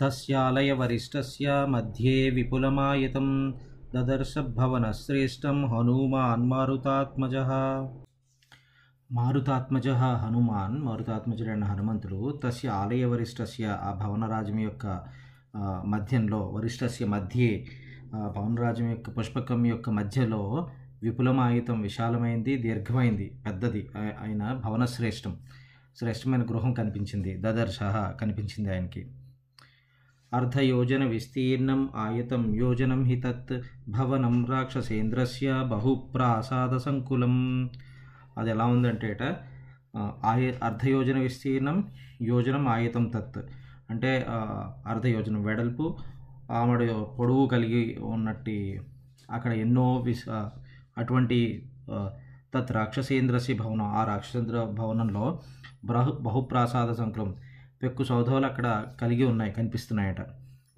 తస్యాలయవరిష్టస్య మధ్యే విపులమాయతం దదర్శ భవనశ్రేష్టం హనుమాన్ మారుతాత్మజः మారుతాత్మజ హనుమాన్ మారుతాత్మజుడైన హనుమంతుడు తస్య ఆలయ వరిష్టస్య ఆ భవనరాజం యొక్క మధ్యంలో వరిష్టస్య మధ్యే ఆ, భవనరాజం యొక్క పుష్పకం యొక్క మధ్యలో విపులమాయుతం విశాలమైంది దీర్ఘమైంది పెద్దది ఆయన భవనశ్రేష్టం శ్రేష్టమైన గృహం కనిపించింది దదర్శ కనిపించింది ఆయనకి. అర్ధయోజన విస్తీర్ణం ఆయతం యోజనం హి తత్ భవనం రాక్షసేంద్రస్య బహుప్రాసాద సంకులం అది ఎలా ఉందంటే ఆయ అర్ధయోజన విస్తీర్ణం యోజనం ఆయతం తత్. అంటే అర్ధయోజనం వెడల్పు ఆమెడు పొడవు కలిగి ఉన్నట్టి అక్కడ ఎన్నో విస్ అటువంటి తత్ రాక్షసేంద్రసి భవనం ఆ రాక్షసేంద్ర భవనంలో బహు బహుప్రాసాద సంకులం పెక్కు సౌధవులు అక్కడ కలిగి ఉన్నాయి కనిపిస్తున్నాయట.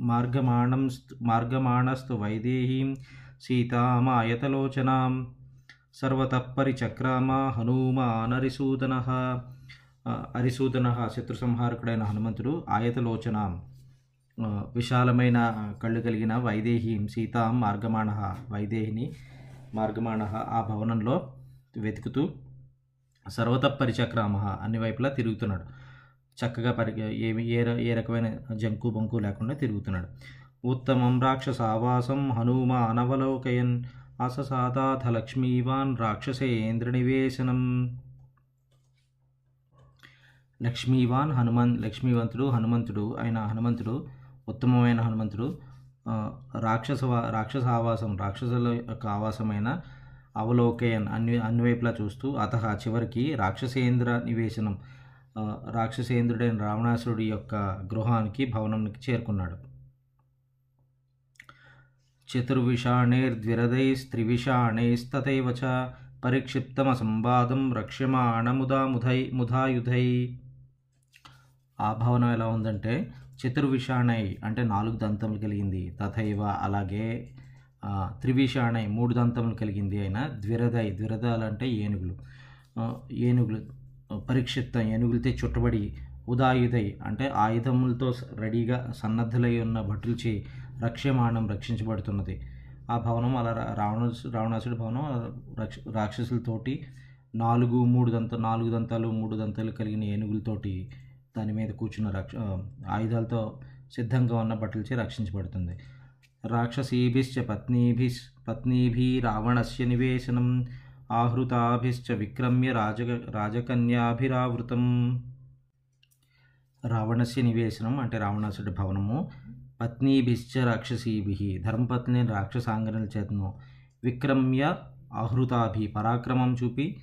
మార్గమాణం మార్గమాణస్తు వైదేహీం సీతామాయతలోచనాం సర్వతః పరిచక్రామ హనుమానరిసూదన అరిసూదన శత్రు సంహారకుడైన హనుమంతుడు ఆయతలోచన. విశాలమైన కళ్ళు కలిగిన వైదేహీం సీతాం మార్గమాణ వైదేహిని మార్గమాణ ఆ భవనంలో వెతుకుతూ సర్వతపరిచక్రామ అన్ని వైపులా తిరుగుతున్నాడు. చక్కగా పరి ఏమి ఏ ఏ రకమైన జంకు బొంకు లేకుండా తిరుగుతున్నాడు. ఉత్తమం రాక్షస ఆవాసం హనుమ అనవలోకయన్ అససాదాథ లక్ష్మీవాన్ రాక్షసేంద్ర నివేశనం. లక్ష్మీవాన్ హనుమన్ లక్ష్మీవంతుడు హనుమంతుడు అయిన హనుమంతుడు ఉత్తమమైన హనుమంతుడు రాక్షస రాక్షస ఆవాసం రాక్షసుల యొక్క ఆవాసమైన అవలోకయన్ అన్ని అన్ని వైపులా చూస్తూ అత చివరికి రాక్షసేంద్ర నివేశనం. రాక్షసేంద్రుడైన రావణాసురుడి యొక్క గృహానికి భవనానికి చేరుకున్నాడు. చతుర్విషాణైర్ద్విరదైస్త్రివిషాణైస్తథైవ చ పరిక్షిప్తమసంవాదం రక్ష్యమాణముదా ముధై ముధాయుధై. ఆ భవనం ఎలా ఉందంటే చతుర్విషాణై అంటే నాలుగు దంతములు కలిగింది. తథైవ అలాగే త్రివిషాణై మూడు దంతములు కలిగింది అయిన ద్విరదై ద్విరదాలు అంటే ఏనుగులు ఏనుగులు. పరీక్షిత్త ఏనుగులతో చుట్టబడి ఉదాయుధై అంటే ఆయుధములతో రెడీగా సన్నద్ధులై ఉన్న భటులచే రక్ష్యమాణం రక్షించబడుతున్నది. ఆ భవనం అలా రావణాసు రావణాసుడి భవనం రక్ష రాక్షసులతోటి నాలుగు మూడు దంత నాలుగు దంతాలు మూడు దంతాలు కలిగిన ఏనుగులతోటి దాని మీద కూర్చున్న రక్ష ఆయుధాలతో సిద్ధంగా ఉన్న భటులచే రక్షించబడుతుంది. రాక్షసీభిశ్చ పత్నీభిస్ పత్నీభి రావణస్య నివేశనం ఆహృతాభిశ్చ విక్రమ్య రాజక రాజకన్యాభిరావృతం. రావణస్య నివేశనం అంటే రావణాసుడి భవనము. పత్నీభిశ్చ రాక్షసీభి ధర్మపత్ని రాక్షసాంగనల చేతను. విక్రమ్య ఆహృతాభి పరాక్రమం చూపి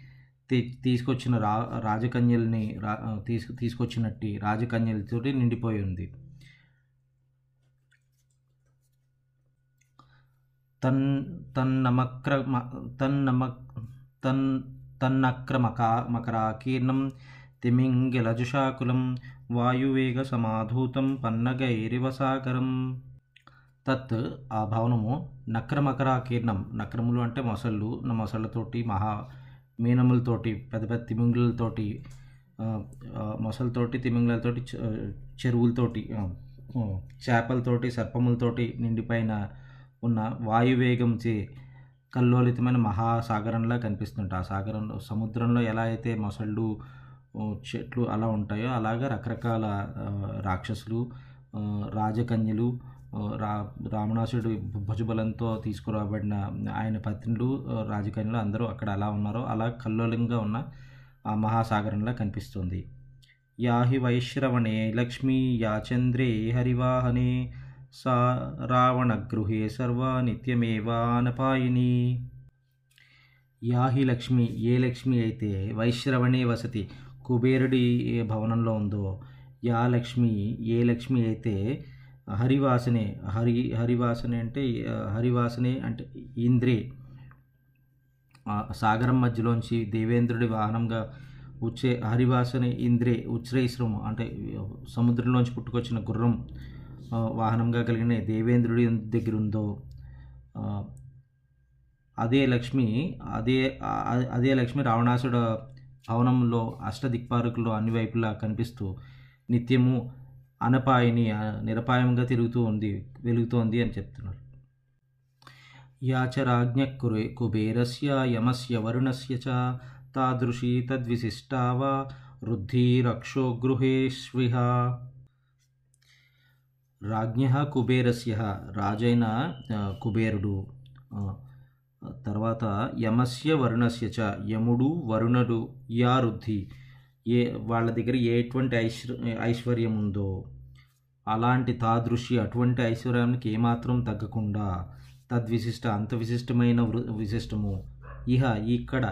తీ తీసుకొచ్చిన రా రాజకన్యల్ని రా తీసుకు తీసుకొచ్చినట్టి రాజకన్యలతోటి నిండిపోయి ఉంది. తన్ తన్నమక్ర తన్నమ తన్ తన్నక్రమక మకరాకీర్ణం తిమింగిలజుషాకులం వాయువేగ సమాధూతం పన్నగైరివ సాగరం తత్ ఆ భవనము నక్రమకరాకీర్ణం. నక్రములు అంటే మొసళ్ళు. నా మొసళ్ళతోటి మహా మీనములతోటి పెద్ద పెద్ద తిమింగులతోటి మొసలతోటి తిమింగులతోటి చె- చెరువులతోటి చేపలతోటి సర్పములతోటి నిండిపోయిన ఉన్న వాయువేగం చే కల్లోలితమైన మహాసాగరంలా కనిపిస్తుంటాయి ఆ సాగరంలో సముద్రంలో ఎలా అయితే మొసళ్ళు చెట్లు అలా ఉంటాయో అలాగా రకరకాల రాక్షసులు రాజకన్యలు రా రావణాసుడు భుజబలంతో తీసుకురాబడిన ఆయన పత్నులు రాజకన్యలు అందరూ అక్కడ అలా ఉన్నారో అలా కల్లోలంగా ఉన్న ఆ మహాసాగరంలా కనిపిస్తుంది. యాహి వైశ్రవణే లక్ష్మీ యాచంద్రే హరివాహనే సా రావణగృహే సర్వా నిత్యమేవానపాయిని యా హి లక్ష్మి ఏ లక్ష్మి అయితే వైశ్రవణే వసతి కుబేరుడి ఏ భవనంలో ఉందో యా లక్ష్మి ఏ లక్ష్మి అయితే హరివాసనే హరి హరివాసనే అంటే హరివాసనే అంటే ఇంద్రే. సాగరం మధ్యలోంచి దేవేంద్రుడి వాహనంగా ఉచ్చే హరివాసనే ఇంద్రే ఉచ్ఛ్రేశ్రము అంటే సముద్రంలోంచి పుట్టుకొచ్చిన గుర్రం. వాహనంగా కలిగిన దేవేంద్రుడి దగ్గర ఉందో అదే లక్ష్మి అదే అదే లక్ష్మి రావణాసుడు భవనంలో అష్టదిక్పాలకులు అన్ని వైపులా కనిపిస్తూ నిత్యము అనపాయిని నిరపాయంగా తిరుగుతూ ఉంది వెలుగుతోంది అని చెప్తున్నారు. యాచరాజ్ఞ కురే కుబేరస్య యమస్య వరుణస్య చ తాదృశీ తద్విశిష్టావా వా వృద్ధిరక్షో గృహేష్విహ. రాజ్ఞ కుబేరస్య రాజైన కుబేరుడు తర్వాత యమస్య వరుణస్య చ యముడు వరుణుడు యా ఏ వాళ్ళ దగ్గర ఎటువంటి ఐశ్వ ఐశ్వర్యం ఉందో అలాంటి తాదృశి అటువంటి ఐశ్వర్యానికి ఏమాత్రం తగ్గకుండా తద్విశిష్ట అంత విశిష్టమైన వృ- విశిష్టము. ఇహ ఇక్కడ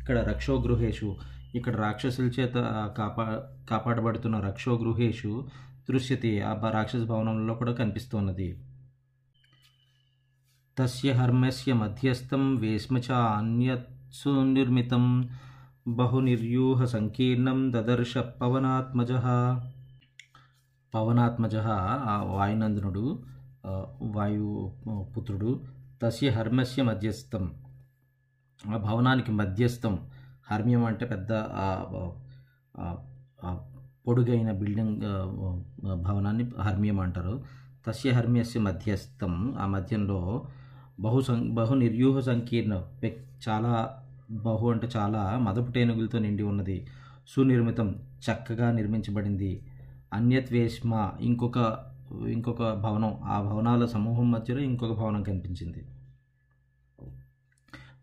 ఇక్కడ రక్షోగృహేషు ఇక్కడ రాక్షసుల చేత కాపా కాపాడబడుతున్న రక్షోగృహేషు దృశ్యతి ఆ బ- రాక్షస భవనంలో కూడా కనిపిస్తున్నది. తస్య హర్మస్య మధ్యస్థం వేష్మ అన్యత్సు నిర్మితం బహునిర్యూహ సంకీర్ణం దదర్శ పవనాత్మజ. పవనాత్మజ ఆ వాయునందనుడు వాయు పుత్రుడు తస్య హర్మస్య మధ్యస్థం. ఆ భవనానికి మధ్యస్థం. హర్మ్యం అంటే పెద్ద పొడుగైన బిల్డింగ్ భవనాన్ని హర్మియం అంటారు. తస్య హర్మ్యస్య మధ్యస్థం. ఆ మధ్యంలో బహు సం బహు నిర్యూహ సంకీర్ణ చాలా బహు అంటే చాలా మదపు టేనుగులతో నిండి ఉన్నది. సునిర్మితం చక్కగా నిర్మించబడింది. అన్యత్వేష్మ ఇంకొక ఇంకొక భవనం ఆ భవనాల సమూహం మధ్యలో ఇంకొక భవనం కనిపించింది.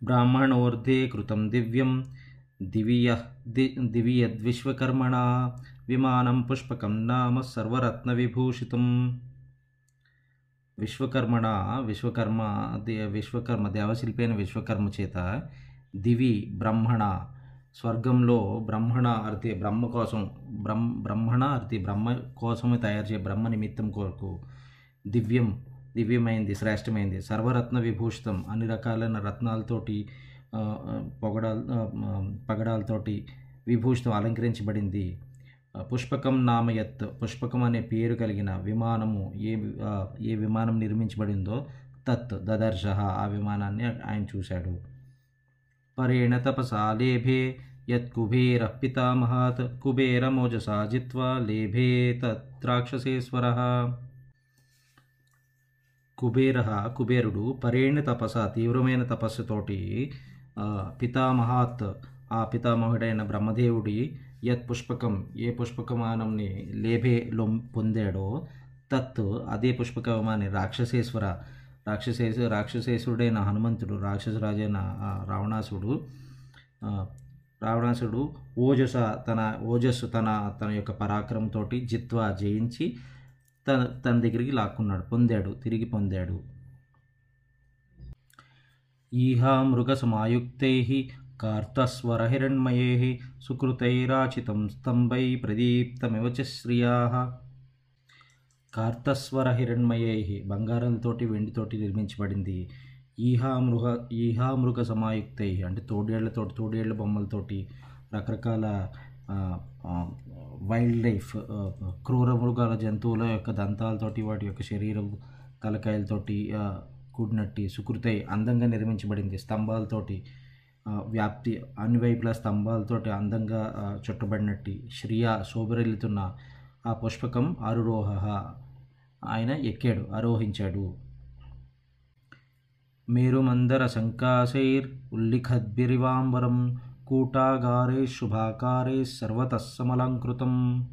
బ్రాహ్మణోర్ధే కృతం దివ్యం దివియ ది దివియద్విశ్వకర్మణ విమానం పుష్పకం నామ సర్వరత్న విభూషితం విశ్వకర్మణ విశ్వకర్మ దే- విశ్వకర్మ దేవశిల్పి అయిన విశ్వకర్మ చేత దివి బ్రహ్మణ స్వర్గంలో బ్రహ్మణ అర్థి బ్రహ్మ కోసం బ్రహ్మ బ్రహ్మణ అర్థి బ్రహ్మ కోసమే తయారు చేయ బ్రహ్మ నిమిత్తం కొరకు దివ్యం దివ్యమైంది శ్రేష్టమైంది సర్వరత్న విభూషితం అన్ని రకాలైన రత్నాలతోటి ఆ, పొగడాల పగడాలతోటి విభూషితం అలంకరించబడింది. పుష్పకం నామయత్ పుష్పకం అనే పేరు కలిగిన విమానము ఏ ఏ విమానం నిర్మించబడిందో తత్ దదర్శ ఆ విమానాన్ని ఆయన చూశాడు. పరేణ తపసా లేభే యత్ కుబేర పితామహాత్ కుబేరమోజసా జిత్వా లేభే తత్రాక్షసేశ్వర కుబేర కుబేరుడు పరేణ తపస తీవ్రమైన తపస్సుతోటి పితామహాత్ ఆ పితామహుడైన బ్రహ్మదేవుడి యత్ పుష్పకం ఏ పుష్పకమానంని లేభే లొం పొందాడో తత్ అదే పుష్పకమాని రాక్షసేశ్వర రాక్షసేశ రాక్షసేశ్వరుడైన హనుమంతుడు రాక్షసరాజైన రావణాసుడు రావణాసుడు ఓజస తన ఓజస్సు తన తన యొక్క పరాక్రమంతో జిత్వా జయించి తన తన దగ్గరికి లాక్కున్నాడు పొందాడు తిరిగి పొందాడు. ఈహా మృగసమాయుక్తై కార్తస్వరహిరణ్మయై సుకృతైరాచితం స్తంభై ప్రదీప్తమివ చ శ్రియా కార్తస్వర హిరణ్మయే బంగారంతోటి వెండితోటి నిర్మించబడింది. ఈహా మృగ ఈహా మృగ సమాయుక్తై అంటే తోడేళ్ళతోటి తోడేళ్ళ బొమ్మలతోటి రకరకాల వైల్డ్ లైఫ్ క్రూర మృగాల జంతువుల యొక్క దంతాలతోటి వాటి యొక్క శరీరం తలకాయలతోటి ఆ, కూడినట్టి సుకృతై అందంగా నిర్మించబడింది. స్తంభాలతోటి వ్యాప్తి అన్ని వైపులా స్తంభాలతోటి అందంగా చుట్టబడినట్టు చుట్టబడినట్టి శ్రియ శోభరిల్లుతున్న ఆ పుష్పకం ఆరురోహ ఆయన ఎక్కాడు ఆరోహించాడు. మేరుమందర శంకాశైర్ ఉల్లిఖద్భిరివాంబరం కూటాగారే శుభాకారే సర్వతస్సమలంకృతం.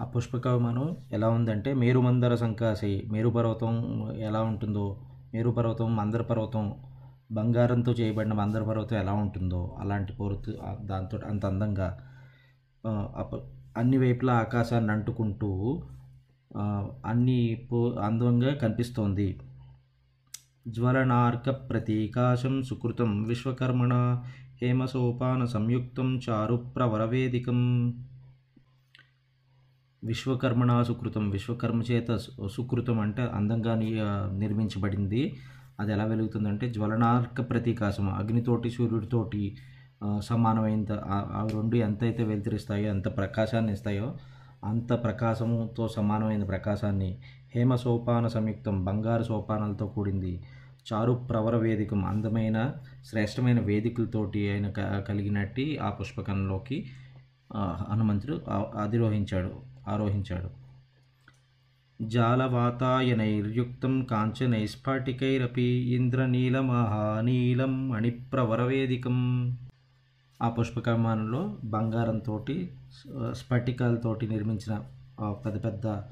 ఆ పుష్పక విమానం ఎలా ఉందంటే మేరుమందర శంకాశై మేరుపర్వతం ఎలా ఉంటుందో మేరుపర్వతం మందర పర్వతం బంగారంతో చేయబడిన మందర పర్వతం ఎలా ఉంటుందో అలాంటి పర్వత దాంతో అంత అందంగా అప- అన్ని వైపులా ఆకాశాన్ని అంటుకుంటూ అన్ని పో- అందంగా కనిపిస్తోంది. జ్వలనార్క ప్రతీకాశం సుకృతం విశ్వకర్మణ హేమసోపాన సంయుక్తం చారు ప్రవరవేదికం విశ్వకర్మణ సుకృతం విశ్వకర్మ చేత సుకృతం అంటే అందంగా ని- నిర్మించబడింది. అది ఎలా వెలుగుతుందంటే జ్వలనార్క ప్రతీకాశం అగ్నితోటి సూర్యుడితోటి సమానమైనంత సమానమైన అవి రెండు ఎంతైతే వెలుతురిస్తాయో ఎంత ప్రకాశాన్ని ఇస్తాయో అంత ప్రకాశముతో సమానమైన ప్రకాశాన్ని హేమ సోపాన సంయుక్తం బంగారు సోపానాలతో కూడింది చారు ప్రవర వేదికం అందమైన శ్రేష్టమైన వేదికలతోటి ఆయన క- కలిగినట్టి ఆ పుష్పకంలోకి హనుమంతుడు అధిరోహించాడు ఆరోహించాడు. జాలవాతాయనైర్యుక్తం కాంచనైస్ఫాటికైరపి ఇంద్రనీలమహానీలం మణిప్రవరవేదికం. ఆ పుష్పకమానంలో బంగారంతో స్ఫటికాలతోటి నిర్మించిన ఆ, పెద్ద పెద్ద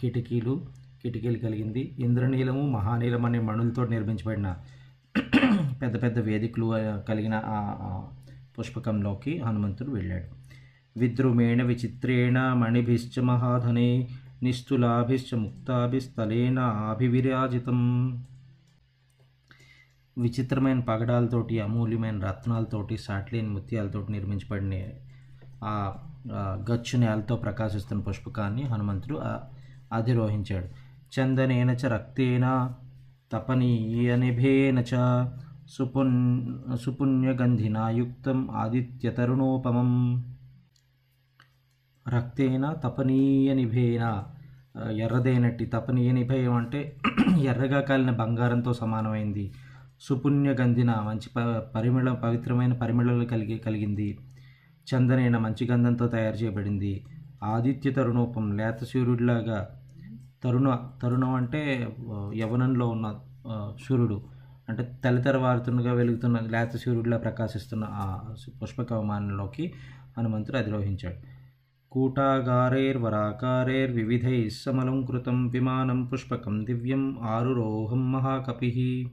కిటికీలు కిటికీలు కలిగింది. ఇంద్రనీలము మహానీలం అనే మణులతో నిర్మించబడిన పెద్ద పెద్ద వేదికలు కలిగిన ఆ పుష్పకంలోకి హనుమంతుడు వెళ్ళాడు. విద్రుమేణ విచిత్రేణ మణిభిశ్చ మహాధనే నిస్తులాభిశ్చ ముక్తాభిస్తలేన అభివిరాజితం విచిత్రమైన పగడాలతోటి అమూల్యమైన రత్నాలతోటి సాట్లేని ముత్యాలతోటి నిర్మించబడిన ఆ గచ్చు నేలతో ప్రకాశిస్తున్న పుష్పకాన్ని హనుమంతుడు అధిరోహించాడు. చందనేన చ రక్తేన తపనీయనిభేన చ సుపున్ సుపుణ్యగంధినా యుక్తం ఆదిత్యతరుణోపమం రక్తేన తపనీయ నిభేన. ఆ, ఎర్రదైనట్టి తపనీయ నిభయం అంటే ఎర్రగా కాలిన బంగారంతో సమానమైంది. సుపుణ్య గంధిన మంచి ప పరిమళ పవిత్రమైన పరిమళలు కలిగి కలిగింది. చందనైన మంచి గంధంతో తయారు చేయబడింది. ఆదిత్య తరుణోపం లేత సూర్యుడిలాగా. తరుణ తరుణం అంటే యవనంలో ఉన్న సూర్యుడు. అంటే తెల్లతెరవారుతున్నగా వెలుగుతున్న లేత సూర్యుడిలా ప్రకాశిస్తున్న ఆ పుష్పకవమానంలోకి హనుమంతుడు అధిరోహించాడు. కూటాగారైర్వరాకారైర్వివిధైः సమలంకృతం విమానం పుష్పకం దివ్యం ఆరురోహం మహాకపి.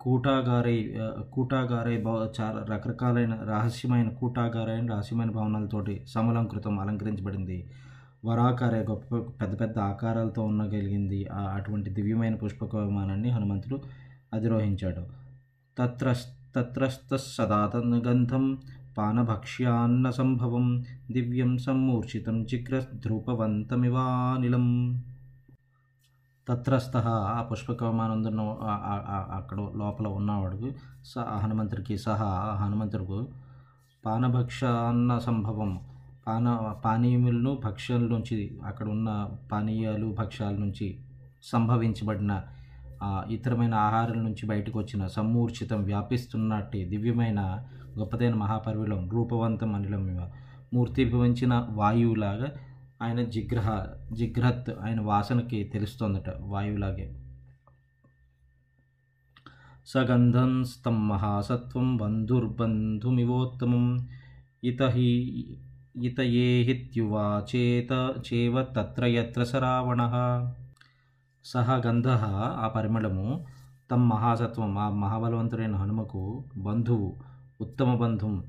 కూటాగారై కూటాగారై భవ చాలా రకరకాలైన రహస్యమైన కూటాగారైన రహస్యమైన భవనాలతోటి సమలంకృతం అలంకరించబడింది. వరాకారే గొప్ప పెద్ద పెద్ద ఆకారాలతో ఉండగలిగింది. ఆ అటువంటి దివ్యమైన పుష్పక విమానాన్ని హనుమంతుడు అధిరోహించాడు. తత్ర తత్రస్థ సదాతగంధం పానభక్ష్యాన్న సంభవం దివ్యం సమ్మూర్ఛితం చిక్రద్రూపవంతమివానిలం తత్రస్థ ఆ పుష్పకమానందున్న అక్కడ లోపల ఉన్నవాడు స హనుమంతుడికి సహా ఆ హనుమంతుడికి పానభక్షాన్న సంభవం పాన పానీయములను భక్ష్యాల నుంచి అక్కడ ఉన్న పానీయాలు భక్ష్యాల నుంచి సంభవించబడిన ఇతరమైన ఆహారాల నుంచి బయటకు వచ్చిన సమ్మూర్ఛితం వ్యాపిస్తున్నట్టు దివ్యమైన గొప్పదైన మహాపర్విలం రూపవంతం అనిలం ఇవ. మూర్తిభవించిన వాయువులాగా ఆయన జిగ్రహ జిగ్రహత్ ఆయన వాసనకి తెలుస్తోందట వాయువులాగే. సగంధం స్తం మహాసత్వం బంధుర్బంధుమివోత్తమం. ఇత హి ఇత ఏహిత్యువాచేత చేవ తత్ర యత్ర సరావణ. సహ గంధ ఆ పరిమళము. తమ్ మహాసత్వం ఆ మహాబలవంతుడైన హనుమకు బంధువు. ఉత్తమ బంధం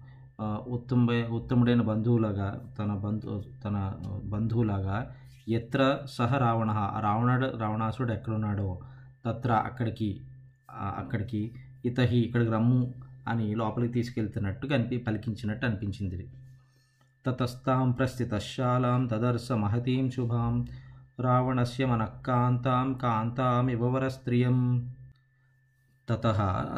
ఉత్తమ ఉత్తముడైన బంధువులాగా తన బంధు తన బంధువులాగా ఎత్ర సహ రావణ రావణుడు రావణాసుడు ఎక్కడున్నాడో తత్ర అక్కడికి అక్కడికి ఇతహి ఇక్కడికి రమ్ము అని లోపలికి తీసుకెళ్తున్నట్టు కనిపి పలికించినట్టు అనిపించింది. తతస్తాం ప్రస్థితశాలాం తదర్శ మహతీం శుభాం రావణస్య మనఃకాంతాం ఇవవర స్త్రీయం తత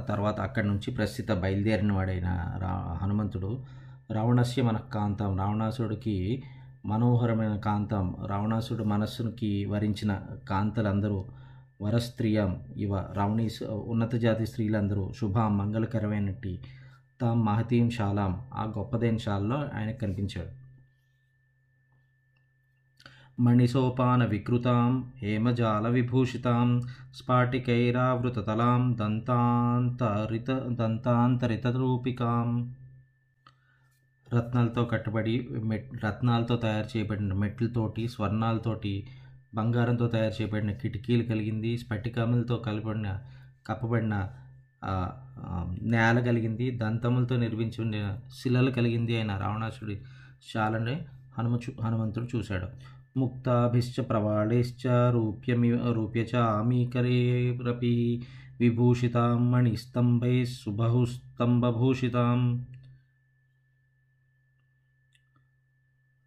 తర్వాత అక్కడి నుంచి ప్రస్తుత బయలుదేరిన వాడైన రా హనుమంతుడు రావణస్య మనఃకాంతం రావణాసుడికి మనోహరమైన కాంతం రావణాసుడు మనస్సుకి వరించిన కాంతలందరూ వరస్త్రియం ఇవ రావణీ ఉన్నత జాతి స్త్రీలందరూ శుభ మంగళకరమైనట్టి తాం మహతీం శాలాం ఆ గొప్పదైన శాలలో ఆయనకు కనిపించాడు. మణిసోపాన వికృతాం హేమజాల విభూషితాం స్ఫాటికైరావృతతలాం దంతాంతరిత దంతాంతరిత రత్నాలతో కట్టబడి మెట్ రత్నాలతో తయారు చేయబడిన మెట్లతోటి స్వర్ణాలతోటి బంగారంతో తయారు చేయబడిన కిటికీలు కలిగింది స్ఫటికములతో కలపడిన కప్పబడిన నేల కలిగింది దంతములతో నిర్మించిన శిలలు కలిగింది అయిన రావణాసుడి శాలని హనుమ చూ హనుమంతుడు చూశాడు. ముక్తాభిశ్చ ప్రవాళేశ్చ రూప్యమి రూప్య చ ఆమీకరేరపి విభూషితాం మణిస్తంభై సుబహుస్తంభభూషితాం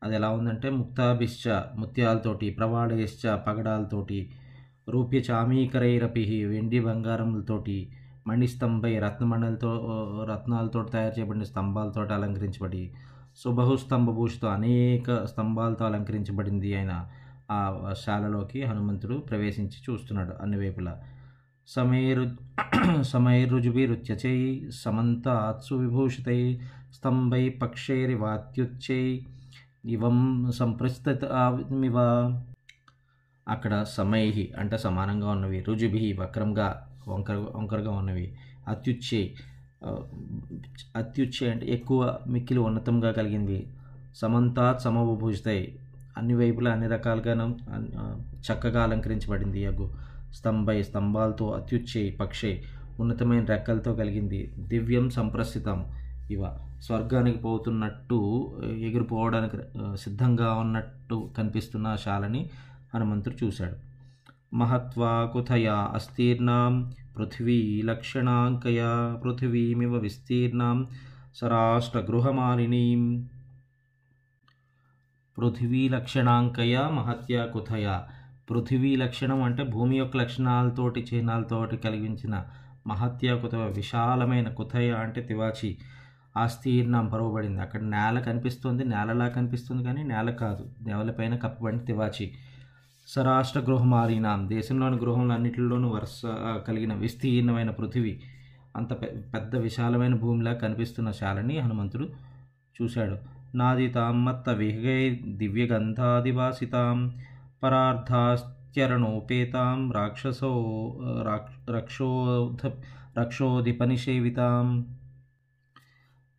అది ఎలా ఉందంటే ముక్తాభిశ్చ ముత్యాలతోటి ప్రవాళేశ్చ పగడాలతోటి రూప్య చామీకరైరపి వెండి బంగారములతోటి మణిస్తంభై రత్నమణులతో రత్నాలతో తయారు చేయబడిన స్తంభాలతో అలంకరించబడి సుబహు స్తంభభూషితో అనేక స్తంభాలతో అలంకరించబడింది ఆయన ఆ శాలలోకి హనుమంతుడు ప్రవేశించి చూస్తున్నాడు అన్ని వైపులా సమయరు సమయరుజుభిరుచ్యచై సమంత ఆత్సు విభూషితై స్తంభై పక్షైరివాత్యుచ్చై ఇవం సంప్రస్థితమివ అక్కడ సమయహి అంటే సమానంగా ఉన్నవి రుజుభి వక్రంగా వంకర వంకరగా ఉన్నవి అత్యుచ్చే అత్యుచ్చే అంటే ఎక్కువ మిక్కిలి ఉన్నతంగా కలిగింది. సమంతాత్ సమభూజితాయి అన్ని వైపులా అన్ని రకాలుగా చక్కగా అలంకరించబడింది యగు స్తంభై స్తంభాలతో అత్యుచ్చే పక్షే ఉన్నతమైన రెక్కలతో కలిగింది. దివ్యం సంప్రస్థితం ఇవ. స్వర్గానికి పోతున్నట్టు ఎగిరిపోవడానికి సిద్ధంగా ఉన్నట్టు కనిపిస్తున్న శాలని హనుమంతుడు చూశాడు. మహత్వా కుథయా అస్తీర్ణం పృథివీ లక్షణాంకయా పృథివీమివ విస్తీర్ణం సరాష్ట్రగృహమాలినీం. పృథివీ లక్షణాంకయ మహత్యా కుథయ పృథివీ లక్షణం అంటే భూమి యొక్క లక్షణాలతోటి చిహ్నాలతోటి కలిగించిన మహత్యా కుత విశాలమైన కుథయ అంటే తివాచి. ఆస్తీర్ణం పరవబడింది అక్కడ నేల కనిపిస్తుంది నేలలా కనిపిస్తుంది కానీ నేల కాదు. నేలపైన కప్పబడిన తివాచి. స్వరాష్ట్ర గృహమాలినాం దేశంలోని గృహములన్నిటిలోనూ వరుస కలిగిన విస్తీర్ణమైన పృథివీ. అంత పెద్ద విశాలమైన భూమిలా కనిపిస్తున్న శాలని హనుమంతుడు చూశాడు. నాదితాం మత్త విహగై దివ్యగంధాదివాసితాం. పరార్థాశ్చరణోపేతాం. రాక్షసో రక్షోధ రక్షోధిపనిషేవితాం.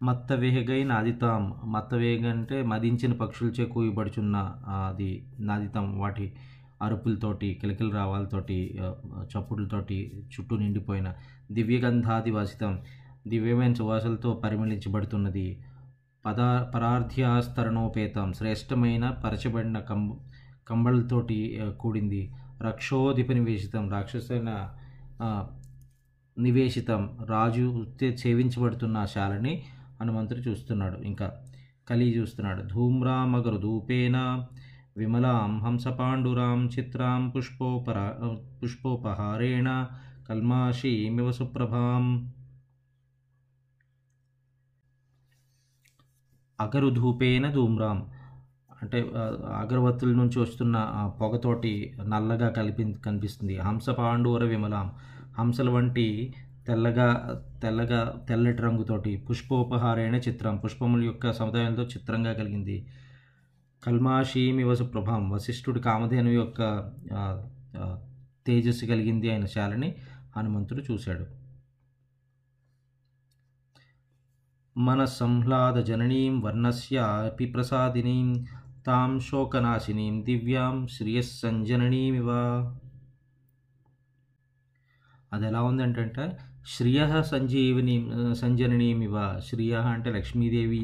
మత్త విహగై నాదితాం. మత్త వేగ అంటే మదించిన పక్షులచే కూయబడుచున్న అది నాదితాం వాటి అరుపులతోటి కిలకిల రావాలతోటి చప్పుడులతోటి చుట్టూ నిండిపోయిన దివ్యగంధాదివాసితం దివ్యమైన సువాసలతో పరిమళించబడుతున్నది. పదా పరార్థ్యాస్తరణోపేతం శ్రేష్టమైన పరచబడిన కం కంబళతోటి కూడింది. రక్షోధిపనివేశితం రాక్షసైన నివేశితం రాజు సేవించబడుతున్న శాలని హనుమంతుడు చూస్తున్నాడు. ఇంకా కలి చూస్తున్నాడు. ధూమ్రామగరు ధూపేన విమలాం హంసపాండురాం చిత్రాం పుష్పోపర పుష్పోపహారేణ కల్మాషీమివ సుప్రభాం అగరుధూపేన ధూమ్రాం అంటే అగరవత్తుల నుంచి వస్తున్న పొగతోటి నల్లగా కలిపి కనిపిస్తుంది. హంస పాండూర విమలాం. హంసల వంటి తెల్లగా తెల్లగా తెల్లటి రంగుతోటి పుష్పోపహారైన చిత్రం పుష్పముల యొక్క సముదాయంతో చిత్రంగా కలిగింది. కల్మాషీమివ సుప్రభాం వశిష్ఠుడి కామధేను యొక్క తేజస్సు కలిగింది అయిన శాలని హనుమంతుడు చూశాడు. మన సంహ్లాద జననీం వర్ణస్యాపి ప్రసాదినీం తాం శోకనాశినీం దివ్యాం శ్రియస్సంజననీమివ అది ఎలా ఉంది శ్రియ సంజీవిని సంజననీమివ. శ్రియ అంటే లక్ష్మీదేవి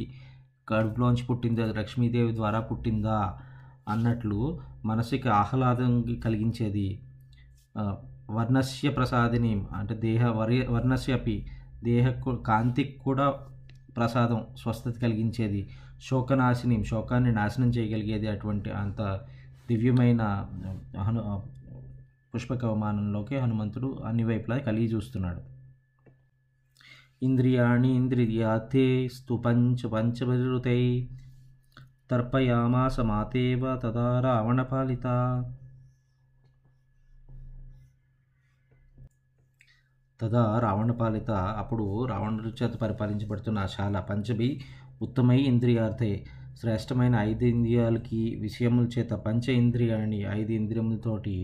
కడుపులోంచి పుట్టిందా లక్ష్మీదేవి ద్వారా పుట్టిందా అన్నట్లు మనసుకి ఆహ్లాదం కలిగించేది వర్ణస్య ప్రసాదిని అంటే దేహ వరి వర్ణస్యపి దేహ కాంతికి కూడా ప్రసాదం స్వస్థత కలిగించేది శోకనాశిని శోకాన్ని నాశనం చేయగలిగేది అటువంటి అంత దివ్యమైన హను పుష్పక హనుమంతుడు అన్ని వైపులా కలిగి చూస్తున్నాడు. ఇంద్రియాణి ఇంద్రియాతే స్తు పంచ పంచభృతై తర్పయామాస మాతేవ తదా రావణపాలిత తదా రావణపాలిత అప్పుడు రావణుడి చేత పరిపాలించబడుతున్న ఆ శాల పంచభి ఉత్తమై ఇంద్రియార్థే. శ్రేష్టమైన ఐదు ఇంద్రియాలకి విషయముల చేత పంచ ఇంద్రియాన్ని ఐదు ఇంద్రియములతోటి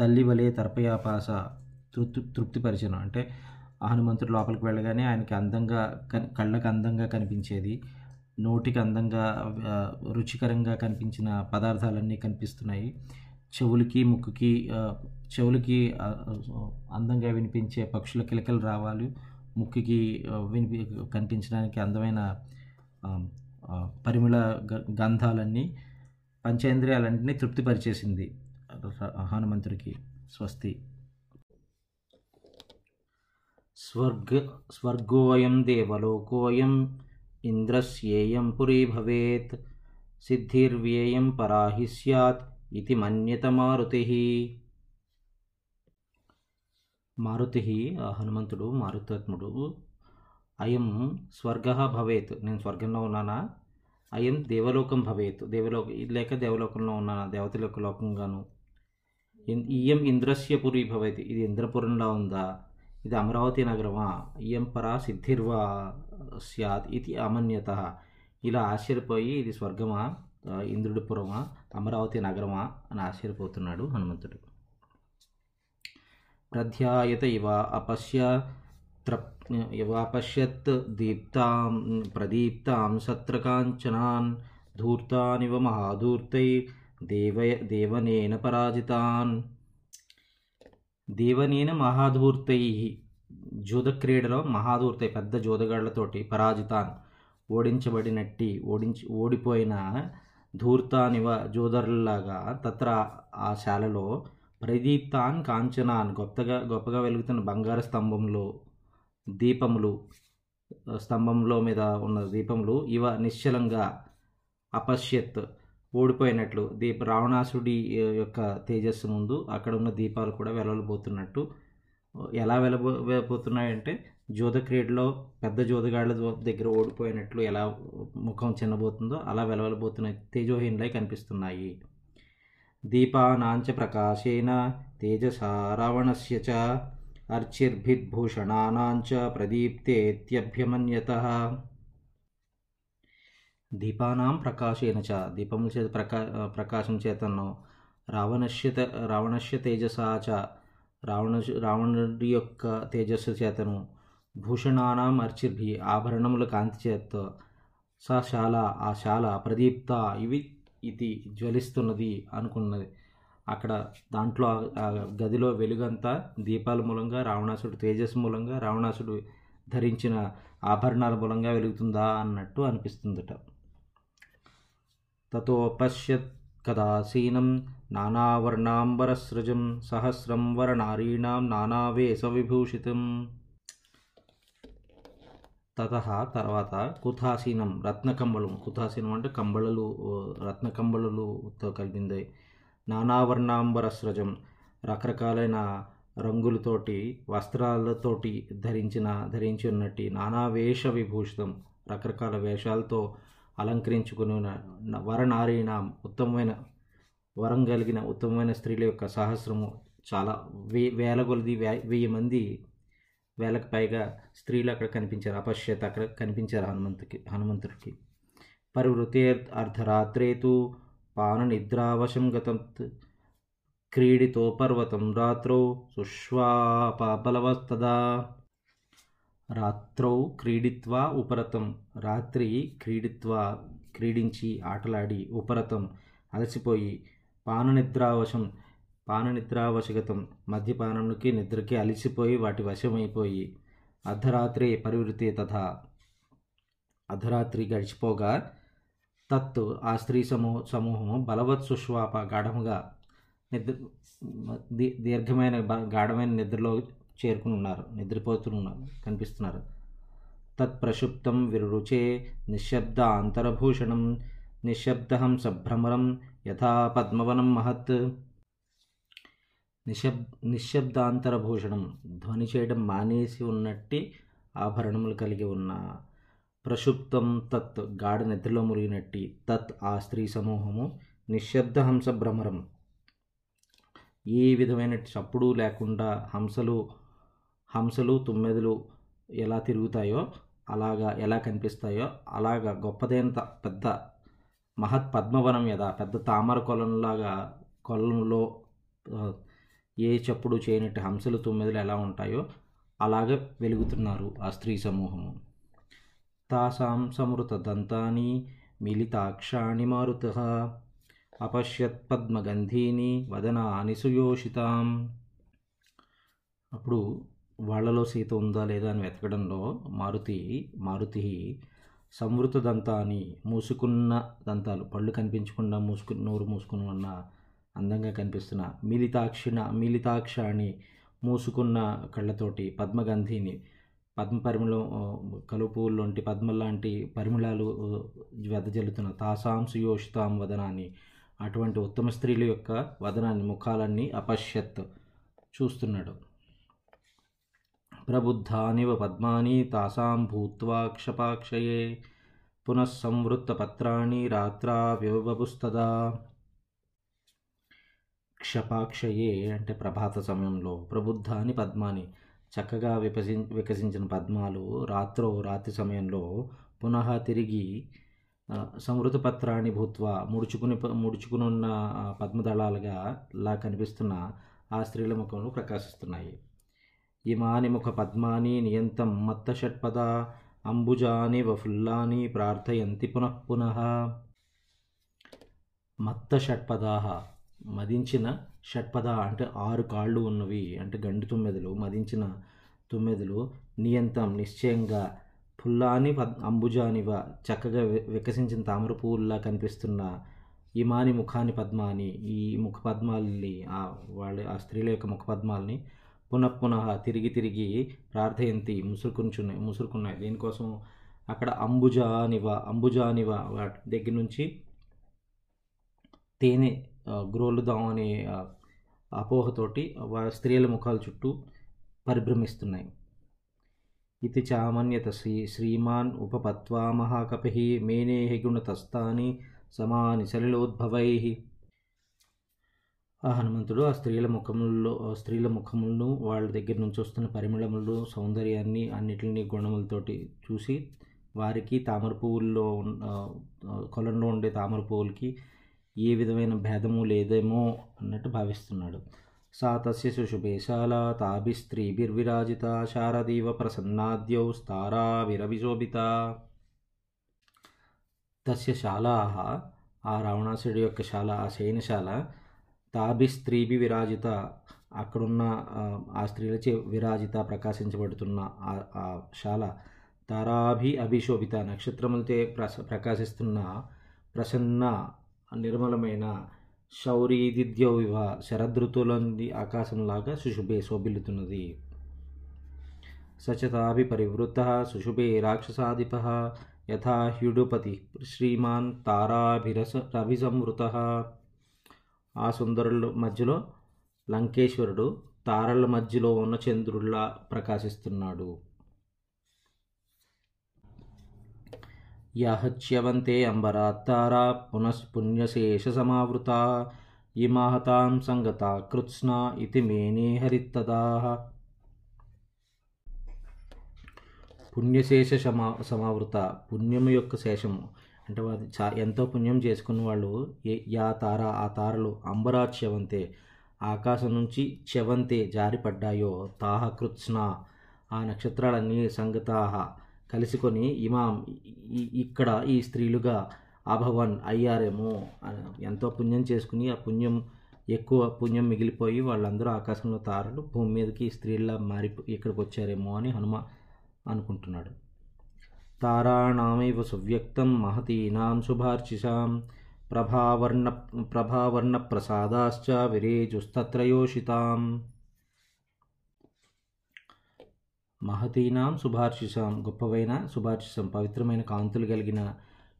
తల్లి వలె తర్పయాపాస తృప్తి తృప్తిపరిచను. అంటే ఆ హనుమంతుడు లోపలికి వెళ్ళగానే ఆయనకి అందంగా కళ్ళకు అందంగా కనిపించేది. నోటికి అందంగా రుచికరంగా కనిపించిన పదార్థాలన్నీ కనిపిస్తున్నాయి. చెవులకి ముక్కుకి చెవులకి అందంగా వినిపించే పక్షుల కిలకలు రావాలి. ముక్కుకి వినిపి కనిపించడానికి అందమైన పరిమళ గ- గంధాలన్నీ పంచేంద్రియాలన్నింటినీ తృప్తిపరిచేసింది. హనుమంతుడికి స్వస్తి. స్వర్గ స్వర్గోయం దేవలోకోయం ఇంద్రస్యేయం పురీ భవేత్ సిద్ధిర్వ్యేయం పరాహి స్యాత్ ఇది మన్యత మారుతి. మారుతి హనుమంతుడు మారుతాత్ముడు అయం స్వర్గ భవేత్. నేను స్వర్గంలో ఉన్నానా? అయం దేవలోకం భవేత్. దేవలోక లేక దేవలోకంలో ఉన్నానా? దేవతల యొక్క లోకంగాను ఇన్- ఇయం ఇంద్రస్య పురి భవేత్. ఇది ఇంద్రపురంలో ఉందా? ఇది అమరావతి నగరమా? ఇయం పరా సిద్ధిర్వా సత్ ఇది అమన్యత. ఇలా ఆశ్చర్యపోయి ఇది స్వర్గమా? ఇంద్రుడిపురమా పురమా? అమరావతి నగరమా? అని ఆశ్చర్యపోతున్నాడు హనుమంతుడు. ప్రధ్యాయత ఇవ అపశ్య త్రప్ ఇవాపశ్యత్ దీప్తాం ప్రదీప్తాం సత్రకాంచనాన్ ధూర్తానివ మహాధూర్తై దేవ దేవనేన పరాజితాన్. దేవనేన మహాధూర్తై జూద క్రీడలో మహాధూర్తై పెద్ద జూదగాళ్ళతోటి పరాజితాన్ ఓడించబడినట్టి ఓడించి ఓడిపోయిన ధూర్తానివ జూదరులాగా తత్ర ఆ శాలలో ప్రదీప్తాన్ కాంచనాన్ గొప్పగా గొప్పగా వెలుగుతున్న బంగారు స్తంభంలో దీపములు స్తంభంలో మీద ఉన్న దీపములు ఇవ నిశ్చలంగా అపశ్యత్ ఓడిపోయినట్లు దీప రావణాసుడి యొక్క తేజస్సు ముందు అక్కడ ఉన్న దీపాలు కూడా వెలవలిపోతున్నట్టు ఎలా వెలబోతున్నాయంటే జోద క్రీడలో పెద్ద జోదగాళ్ళ దగ్గర ఓడిపోయినట్లు ఎలా ముఖం చిన్నబోతుందో అలా వెలవలబోతున్నాయి. తేజోహీనులై కనిపిస్తున్నాయి. దీపానాంచ ప్రకాశేన తేజస రావణస్య చ అర్చిర్భిద్భూషణానాంచ ప్రదీప్తేత్యభ్యమన్యత. దీపానాం ప్రకాశేన చ. దీపముల చేత ప్రకా ప్రకాశం చేతను రావణశ్యత రావణశ్య రావణస్య తేజసా చ. రావణ రావణుడి యొక్క తేజస్సు చేతను భూషణానాం అర్చిర్భి ఆభరణముల కాంతి చేత సా శాల ఆ శాల ప్రదీప్త ఇవి ఇది జ్వలిస్తున్నది అనుకున్నది. అక్కడ దాంట్లో ఆ గదిలో వెలుగంతా దీపాల మూలంగా రావణాసుడు తేజస్సు మూలంగా రావణాసుడు ధరించిన ఆభరణాల మూలంగా వెలుగుతుందా అన్నట్టు అనిపిస్తుందట. తతో పశ్యత్ కదాసీనం నానావర్ణాంబరసృజం సహస్రం వరనారీణాం నానావేశవిభూషితం. తత తర్వాత కుథాసీనం రత్నకంబళం. కుథాసీనం అంటే కంబళలు రత్నకంబళలుతో రత్నకంబళులతో కలిపింది. నానావర్ణాంబరస్రజం రకరకాలైన రంగులతోటి వస్త్రాలతోటి ధరించిన ధరించి ఉన్నట్టు నానా వేష విభూషితం రకరకాల వేషాలతో అలంకరించుకుని ఉన్న ఉత్తమమైన వరం కలిగిన ఉత్తమమైన స్త్రీల యొక్క సహస్రము చాలా వే వేల కొలది వే వెయ్యి మంది వేలకు పైగా స్త్రీలు అక్కడ కనిపించారు. అపశ్యత అక్కడ కనిపించారు హనుమంతుకి హనుమంతుడికి. పరివృతే అర్ధరాత్రేతు పాన నిద్రావశం గతం క్రీడితో పర్వతం రాత్రౌ సుష్వాపబలవస్తదా రాత్రౌ క్రీడిత్వా ఉపరతం. రాత్రి క్రీడిత్వా క్రీడించి ఆటలాడి ఉపరతం. అలసిపోయి పాననిద్రావశం పాననిద్రావశగతం. మద్యపానంకి నిద్రకి అలసిపోయి వాటి వశమైపోయి అర్ధరాత్రి పరివృతి తథా. అర్ధరాత్రి గడిచిపోగా తత్ ఆ స్త్రీ సమూహ సమూహము బలవత్ సుష్వాప గాఢముగా నిద్ర దీ- దీర్ఘమైన బ- గాఢమైన నిద్రలో చేరుకుని ఉన్నారు నిద్రపోతున్నారు కనిపిస్తున్నారు. తత్ ప్రక్షుప్తం విరుచే నిశ్శబ్ద అంతరభూషణం నిశ్శబ్దహం సభ్రమరం యథా పద్మవనం మహత్. నిశబ్ నిశ్శబ్దాంతరభూషణం ధ్వని చేయడం మానేసి ఉన్నట్టి ఆభరణములు కలిగి ఉన్న ప్రక్షుప్తం తత్ గాఢ నిద్రలో మురిగినట్టి తత్ ఆ స్త్రీ సమూహము నిశ్శబ్ద హంస భ్రమరం ఏ విధమైన చప్పుడు లేకుండా హంసలు హంసలు తుమ్మెదలు ఎలా తిరుగుతాయో అలాగా ఎలా కనిపిస్తాయో అలాగా గొప్పదైన పెద్ద మహత్ పద్మవనం యదా పెద్ద తామర కొలంలాగా కొలంలో ఏ చప్పుడు చేయనట్టు హంసలు తుమ్మెదలు ఎలా ఉంటాయో అలాగే వెలుగుతున్నారు ఆ స్త్రీ సమూహము. తాసాం సమృత దంతాని మిలితాక్షాణి మారుత అపశ్యత్ పద్మగంధీని వదనాని సుయోషితాం. అప్పుడు వాళ్ళలో సీత ఉందా లేదా అని వెతకడంలో మారుతి మారుతి సంవృత దంతాన్ని మూసుకున్న దంతాలు పళ్ళు కనిపించకుండా మూసుకు నోరు మూసుకుని ఉన్న అందంగా కనిపిస్తున్న మిలితాక్షిణ మిలితాక్షాన్ని మూసుకున్న కళ్ళతోటి పద్మగంధిని పద్మ పరిమళం ఆ, కలువ పద్మ లాంటి పరిమళాలు వెదజల్లుతున్న తాసాం సుయోషితాం వదనాన్ని అటువంటి ఉత్తమ స్త్రీల యొక్క వదనాన్ని ముఖాలన్నీ అపశ్యత్ చూస్తున్నాడు. ప్రబుద్ధానివ పద్మాని తాసాం భూత్వా క్షపాక్షయే పునఃసంవృత్తపత్రాణి రాత్రా వ్యవబుస్తదా క్షపాక్షయే అంటే ప్రభాత సమయంలో ప్రబుద్ధాని పద్మాని చక్కగా వికసి వికసించిన పద్మాలు రాత్రో రాత్రి సమయంలో పునః తిరిగి సంవృతపత్రాన్ని భూత్వ ముడుచుకుని ముడుచుకునున్న పద్మదళాలుగా లా కనిపిస్తున్న ఆ స్త్రీల ముఖంలో ప్రకాశిస్తున్నాయి. ఇమాని ముఖ పద్మాని నియంతం మత్త షట్పద అంబుజాని వఫుల్లాని ప్రార్థయంతి పునః పునః. మత్త షట్పదాహ మదించిన షట్పద అంటే ఆరు కాళ్ళు ఉన్నవి అంటే గండు తుమ్మెదలు మదించిన తుమ్మెదలు నియంతం నిశ్చయంగా పుల్లాని అంబుజానివ చక్కగా వి- వికసించిన తామర పువ్వుల్లా కనిపిస్తున్న ఇమాని ముఖాని పద్మాని ఈ ముఖ పద్మాలని వాళ్ళ ఆ స్త్రీల యొక్క ముఖ పద్మాలని పునః పునః తిరిగి తిరిగి ప్రార్థయంతి ముసురుకుంచున్నాయి ముసురుకున్నాయి. దీనికోసం అక్కడ అంబుజానివ అంబుజానివ వాటి దగ్గర నుంచి తేనె గ్రోలుదాం అనే అపోహతోటి వారి స్త్రీల ముఖాల చుట్టూ పరిభ్రమిస్తున్నాయి. ఇది చామన్యత శ్రీ శ్రీమాన్ ఉపపత్వా మహాకపి మేనేహి గుణతస్థాని సమాని సలిలోద్భవై ఆ హనుమంతుడు ఆ స్త్రీల ముఖముల్లో స్త్రీల ముఖములను వాళ్ళ దగ్గర నుంచి వస్తున్న పరిమళములు సౌందర్యాన్ని అన్నిటిని గుణములతోటి చూసి వారికి తామర పువ్వుల్లో కొలంలో ఉండే తామర పువ్వులకి ఏ విధమైన భేదము లేదేమో అన్నట్టు భావిస్తున్నాడు. సా తస్య శుశుభేశాల తాభిస్త్రీభిర్విరాజిత శారదీవ ప్రసన్నాద్యౌ స్తారా విరవిశోభిత. తస్య శాలాహ ఆ రావణాసుడి యొక్క శాల ఆ శయనశాల తాభి స్త్రీభి విరాజిత. అక్కడున్న ఆ, స్త్రీలచే విరాజిత ప్రకాశించబడుతున్న ఆ శాల తారాభి అభిశోభిత నక్షత్రములతో ప్రస ప్రకాశిస్తున్న ప్రసన్న నిర్మలమైన శౌరీదిద్యోవివ శరదృతులంది ఆకాశంలాగా సుశుభే శోభిల్లుతున్నది. సచతాభి పరివృత సుశుభే రాక్షసాధిప యథా హ్యుడుపతి శ్రీమాన్ తారాభిరస రవిసంవృత ఆ సుందరుల మధ్యలో లంకేశ్వరుడు తారల మధ్యలో ఉన్న చంద్రుడిలా ప్రకాశిస్తున్నాడు. యహచ్యవంతే అంబరాత్తారా పునఃపుణ్యశేష సమావృత ఇమాహతాం సంగత కృత్స్న ఇతి మేనే హరిత్తదా. పుణ్యశేష సమా సమావృత పుణ్యము యొక్క శేషము అంటే వారు చా ఎంతో పుణ్యం చేసుకున్న వాళ్ళు ఏ యా తార ఆ తారలు అంబరాచ్యవంతే ఆకాశం నుంచి చెవంతే జారిపడ్డాయో తాహ కృత్స్న ఆ నక్షత్రాలన్నీ సంగతాహ కలుసుకొని ఇమాం ఇక్కడ ఈ స్త్రీలుగా అభవన్ అయ్యారేమో ఎంతో పుణ్యం చేసుకుని ఆ పుణ్యం ఎక్కువ పుణ్యం మిగిలిపోయి వాళ్ళందరూ ఆకాశంలో తారలు భూమి మీదకి స్త్రీల్లా మారి ఇక్కడికి వచ్చారేమో అని హనుమ అనుకుంటున్నాడు. తారాణామైవ సువ్యక్తం మహతీనాం శుభార్చిషాం ప్రభావర్ణ ప్రభావర్ణ ప్రసాదాశ్చ విరేజుస్తత్రయోషితాం మహతీనాం శుభార్చిషాం గొప్పవైన శుభార్చిషం పవిత్రమైన కాంతులు కలిగిన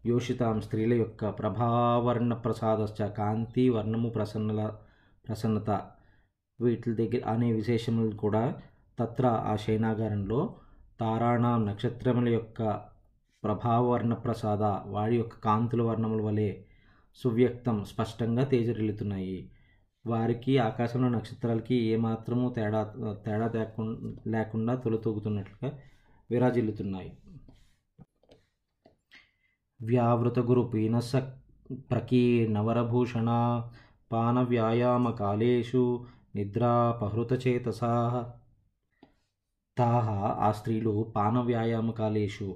యోషితాం స్త్రీల యొక్క ప్రభావర్ణ ప్రసాదశ్చ కాంతి వర్ణము ప్రసన్నల ప్రసన్నత వీటి దగ్గర అనే విశేషములు కూడా తత్ర ఆ శయనాగారంలో తారాణం నక్షత్రముల యొక్క ప్రభావర్ణ ప్రసాద వారి యొక్క కాంతుల వర్ణముల వలె సువ్యక్తం స్పష్టంగా తేజరిల్లుతున్నాయి. వారికి ఆకాశంలో నక్షత్రాలకి ఏమాత్రము తేడా తేడా తేకుండా లేకుండా తొలతూగుతున్నట్లుగా విరాజిల్లుతున్నాయి. వ్యావృత గురు పీనస ప్రకీర్ణవరభూషణ పాన వ్యాయామ కాలేషు నిద్రాపహృతచేతసా తాహ ఆ స్త్రీలు పాన వ్యాయామ కాలేషు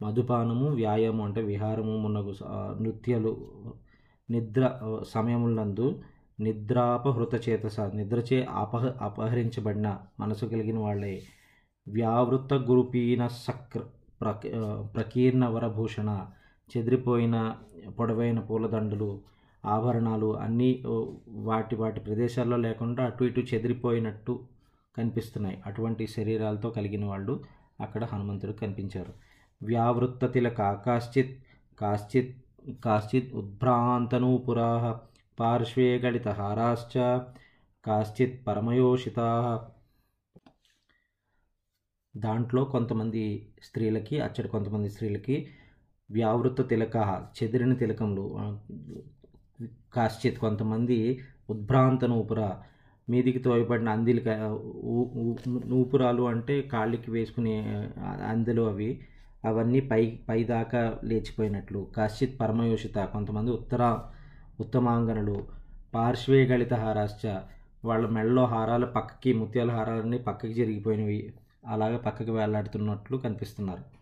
మధుపానము వ్యాయామం అంటే విహారము మునగు నృత్యలు నృత్యాలు నిద్ర సమయములందు నిద్రాపహృత చేతస నిద్రచే అపహ అపహరించబడిన మనసు కలిగిన వాళ్ళే. వ్యావృత గురుపీన సక్ర ప్రక ప్రకీర్ణ వరభూషణ చెదిరిపోయిన పొడవైన పూలదండలు ఆభరణాలు అన్నీ వాటి వాటి ప్రదేశాల్లో లేకుండా అటు ఇటు చెదిరిపోయినట్టు కనిపిస్తున్నాయి. అటువంటి శరీరాలతో కలిగిన వాళ్ళు అక్కడ హనుమంతుడు కనిపించారు. వ్యావృత్త తిలక కాశ్చిత్ కాశ్చిత్ కాశ్చిత్ ఉద్భ్రాంతనూపురా పార్శ్వే గళిత హారాశ్చ కాశ్చిత్ పరమయోషిత. దాంట్లో కొంతమంది స్త్రీలకి అచ్చడి కొంతమంది స్త్రీలకి వ్యావృత తిలక చెదిరిన తిలకములు కాశ్చిత్ కొంతమంది ఉద్భ్రాంత నూపుర మీదికి తోయబడిన అందిలు క- నూపురాలు అంటే కాళ్ళకి వేసుకునే ఆ, అవి. అవన్నీ పై పైదాకా లేచిపోయినట్లు. కాశ్చిత్ పరమయోషిత కొంతమంది ఉత్తర ఉత్తమాంగనులు. పార్శ్వేగళిత హారాశ్చ. వాళ్ళ మెడలో హారాలు పక్కకి ముత్యాల హారాలన్నీ పక్కకి జరిగిపోయినవి. అలాగే పక్కకి వేలాడుతున్నట్లు కనిపిస్తున్నారు.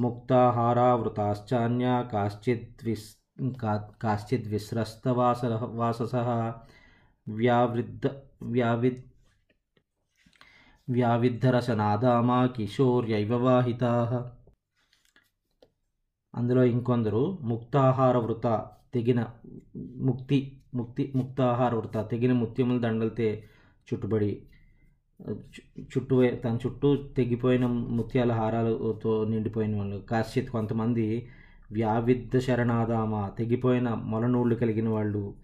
ముక్తాహారావృతాశ్చాన్య కాశ్చిత్ విస్ కా- కాశ్చిత్ విస్రస్తవాస వాసస వ్యావృద్ధ వ్యావిద్ వ్యావిద్ధరసనాదామా కిశోర్యైవ వాహితా. అందులో ఇంకొందరు ముక్తాహార వృత తెగిన ముక్తి ముక్తి ముక్తాహార వృత తెగిన ముత్యముల దండలతే చుట్టుబడి చుట్టూ తన చుట్టూ తెగిపోయిన ముత్యాల హారాలతో నిండిపోయిన వాళ్ళు. కాశ్చిత్ కొంతమంది వ్యావిద్ధ శరణాదామ తెగిపోయిన మొలనూళ్ళు కలిగిన వాళ్ళు.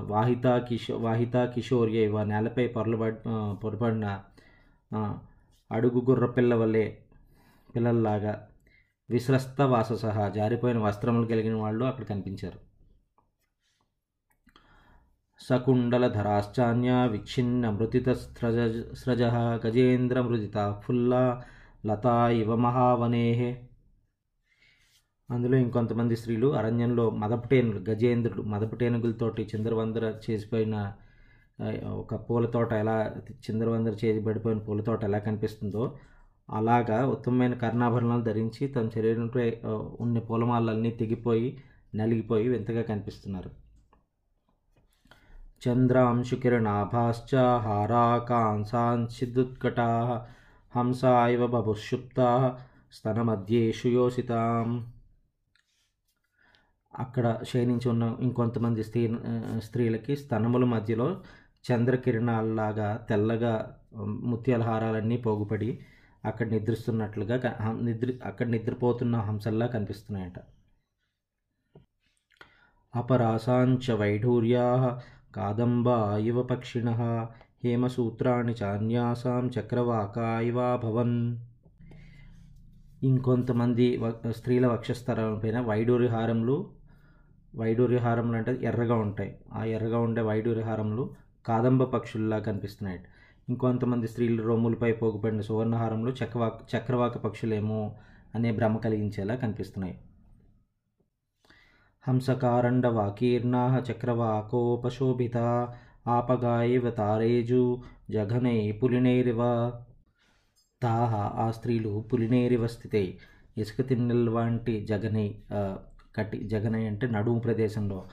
వాహితా కిషో వాహితా కిషోర్య ఇవ నేలపై పొరలబడి పొరపడిన అడుగు గుర్ర పిల్ల వల్లే పిల్లల్లాగా విశ్రస్త వాస సహా జారిపోయిన వస్త్రములు కలిగిన వాళ్ళు అక్కడ కనిపించారు. సకుండలధరాశ్చాన్య విచ్ఛిన్న మృతిత స్రజ స్రజ గజేంద్ర మృదిత ఫుల్లా లతా ఇవ మహావనేహే అందులో ఇంకొంతమంది స్త్రీలు అరణ్యంలో మదపటేనులు గజేంద్రుడు మదపటేనుగులతోటి చిందరవందర చేసిపోయిన ఒక పూల తోట ఎలా చిందరవందర చేయబడిపోయిన పూల తోట ఎలా కనిపిస్తుందో అలాగా ఉత్తమమైన కర్ణాభరణాలు ధరించి తన శరీరంపై ఉన్న పూలమాలన్నీ తెగిపోయి నలిగిపోయి వింతగా కనిపిస్తున్నారు. చంద్రాంశుకిరణాభాశ్చ హారాకాంసాంశిదుత్కటా హంసా ఇవ బభుక్షుప్తా స్తనమధ్యేషు యోసితాం. అక్కడ శయనించి ఉన్న ఇంకొంతమంది స్త్రీ స్త్రీలకి స్తనముల మధ్యలో చంద్రకిరణాలలాగా తెల్లగా ముత్యాల హారాలన్నీ పోగుపడి అక్కడ నిద్రిస్తున్నట్లుగా నిద్ర అక్కడ నిద్రపోతున్న హంసల్లా కనిపిస్తున్నాయట. అపరాసాంచ వైఢూర్యా కాదంబా ఇవ పక్షిణ హేమసూత్రాణి చాన్యాసాం చక్రవాకా ఇవాభవన్ ఇంకొంతమంది వ- స్త్రీల వక్షస్థలాలపైన వైడూర్య హారములు వైడూర్య హారములు అంటే ఎర్రగా ఉంటాయి. ఆ ఎర్రగా ఉండే వైడూర్య హారములు కాదంబ పక్షుల్లా కనిపిస్తున్నాయి. ఇంకొంతమంది స్త్రీలు రొమ్ములపై పోగుపడిన సువర్ణహారంలో చక్రవాక చక్రవాక పక్షులేమో అనే భ్రమ కలిగించేలా కనిపిస్తున్నాయి. హంసకారండవాకీర్ణా చక్రవాకోపశోభిత ఆపగాయవ తారేజు జఘనై పులినేరివ. తాహ ఆ స్త్రీలు పులినేరివ స్థితే. ఇసుక తిన్నెల వంటి జగనై కటి జగనయ్య జగనై అంటే నడుము ప్రదేశంలో.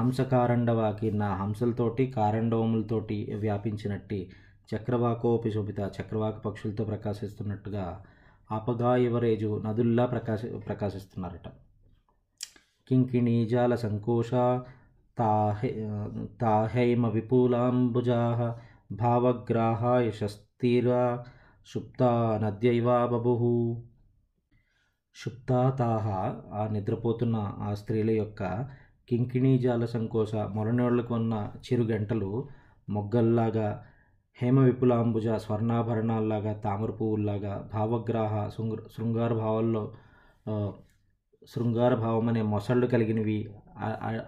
హంసకారండవాకి నా హంసలతోటి కారండవములతోటి వ్యాపించినట్టి చక్రవాకోపి శోభిత చక్రవాక పక్షులతో ప్రకాశిస్తున్నట్టుగా అపగాయవరేజు నదుల్లా ప్రకాశ ప్రకాశిస్తున్నారట. కింకిణీజాల సంకోష తాహే తాహైమ విపులాంబుజా భావగ్రాహ శస్తిరా సుప్తా నద్యైవా బభు. సుప్తా ఆ నిద్రపోతున్న ఆ స్త్రీల యొక్క కింకిణీజాల సంకోచ మొలనోళ్ళకు ఉన్న చిరుగంటలు మొగ్గల్లాగా హేమ విపులాంబుజ స్వర్ణాభరణాల్లాగా తామర పువ్వుల్లాగా భావగ్రాహ శృంగ శృంగార భావాల్లో శృంగార భావం అనే మొసళ్ళు కలిగినవి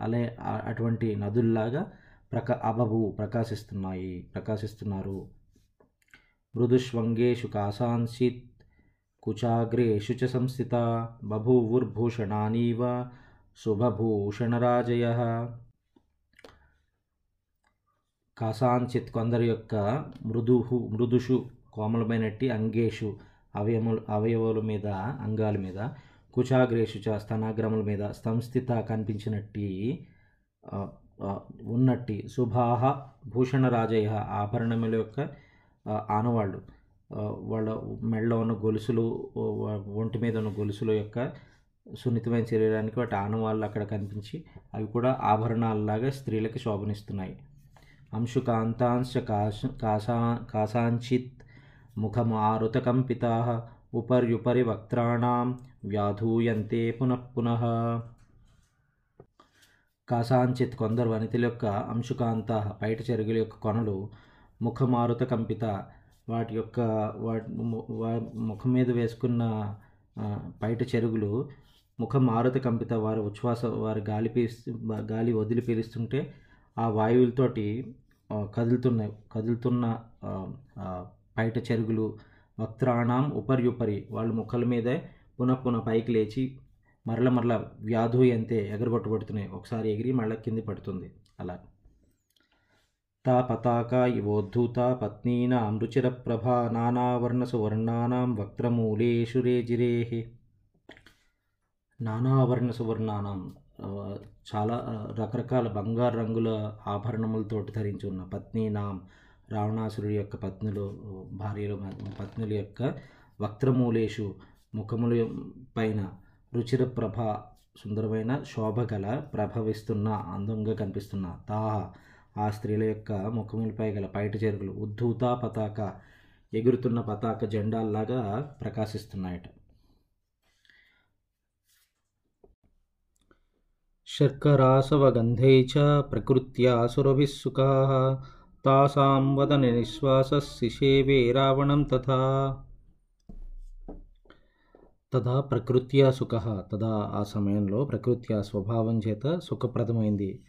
అలే అటువంటి నదుల్లాగా ప్రకా అబబు ప్రకాశిస్తున్నాయి ప్రకాశిస్తున్నారు. మృదుష్వంగేషు కాసాంసిత్ కుచాగ్రేషు చ సంస్థిత బభూవుర్భూషణానీవ శుభభూషణరాజయ కాసాంచిత్ కొందరి యొక్క మృదుహు మృదుషు కోమలమైనట్టి అంగేషు అవయములు అవయవుల మీద అంగాల మీద కుచాగ్రేషు చ స్తనాగ్రముల మీద సంస్థిత కనిపించినట్టి ఉన్నట్టి శుభాహ భూషణరాజయ ఆభరణముల యొక్క ఆనవాళ్ళు. వాళ్ళ మెడలో ఉన్న గొలుసులు ఒంటి మీద ఉన్న గొలుసుల యొక్క సున్నితమైన శరీరానికి వాటి ఆనవాళ్ళు అక్కడ కనిపించి అవి కూడా ఆభరణాలలాగా స్త్రీలకు శోభనిస్తున్నాయి. అంశుకాంతాంశ కాశ కాసా కాసాంచిత్ ముఖమారుతకంపితా ఉపర్యుపరి వక్త్రాణం వ్యాధూయంతే పునః పునః. కాసాంచిత్ కొందరు వనితల యొక్క అంశుకాంత బయట చెరుగుల యొక్క కొనలు ముఖమారుత కంపిత వాటి యొక్క వాటి ముఖం మీద వేసుకున్న పైట బయట చెరుగులు ముఖం మారుత కంపిత వారి ఉచ్ఛ్వాస వారి గాలి పీల్చి గాలి వదిలి పీలుస్తుంటే ఆ వాయువులతోటి కదులుతున్నాయి. కదులుతున్న పైట బయట చెరుగులు వక్త్రాణం ఉపర్యుపరి వాళ్ళ ముఖాల మీదే పునః పునః పైకి లేచి మరల మరల వ్యాధు అంతే ఎగరగొట్టబడుతున్నాయి. ఒకసారి ఎగిరి మళ్ళీ కింది పడుతుంది. అలా. తా పతాక ఇవోద్ధూత పత్నీనాం రుచిరప్రభా నానావర్ణసువర్ణానాం వక్త్రమూలేషు రేజిరేః నానావర్ణ సువర్ణానం చాలా రకరకాల బంగారు రంగుల ఆభరణములతోటి ధరించి ఉన్న పత్నీనాం రావణాసురుడి యొక్క పత్నులు భార్యలు పత్నుల యొక్క వక్త్రమూలేషు ముఖముల పైన రుచిర ప్రభ సుందరమైన శోభ గల ప్రభవిస్తున్న అందంగా కనిపిస్తున్న తాహ ఆ స్త్రీల యొక్క ముఖములపై గల పైట చెరుగులు ఉద్ధూత పతాక ఎగురుతున్న పతాక జెండాల్లాగా ప్రకాశిస్తున్నాయట. శర్కరాసవగంధై చ ప్రకృత్యా సురభిः తాసాం వదన నిశ్వాసः శిశేవే రావణం తథా. తదా ప్రకృత్యా సుఖ తదా ఆ సమయంలో ప్రకృత్యా స్వభావం చేత సుఖప్రదమైంది.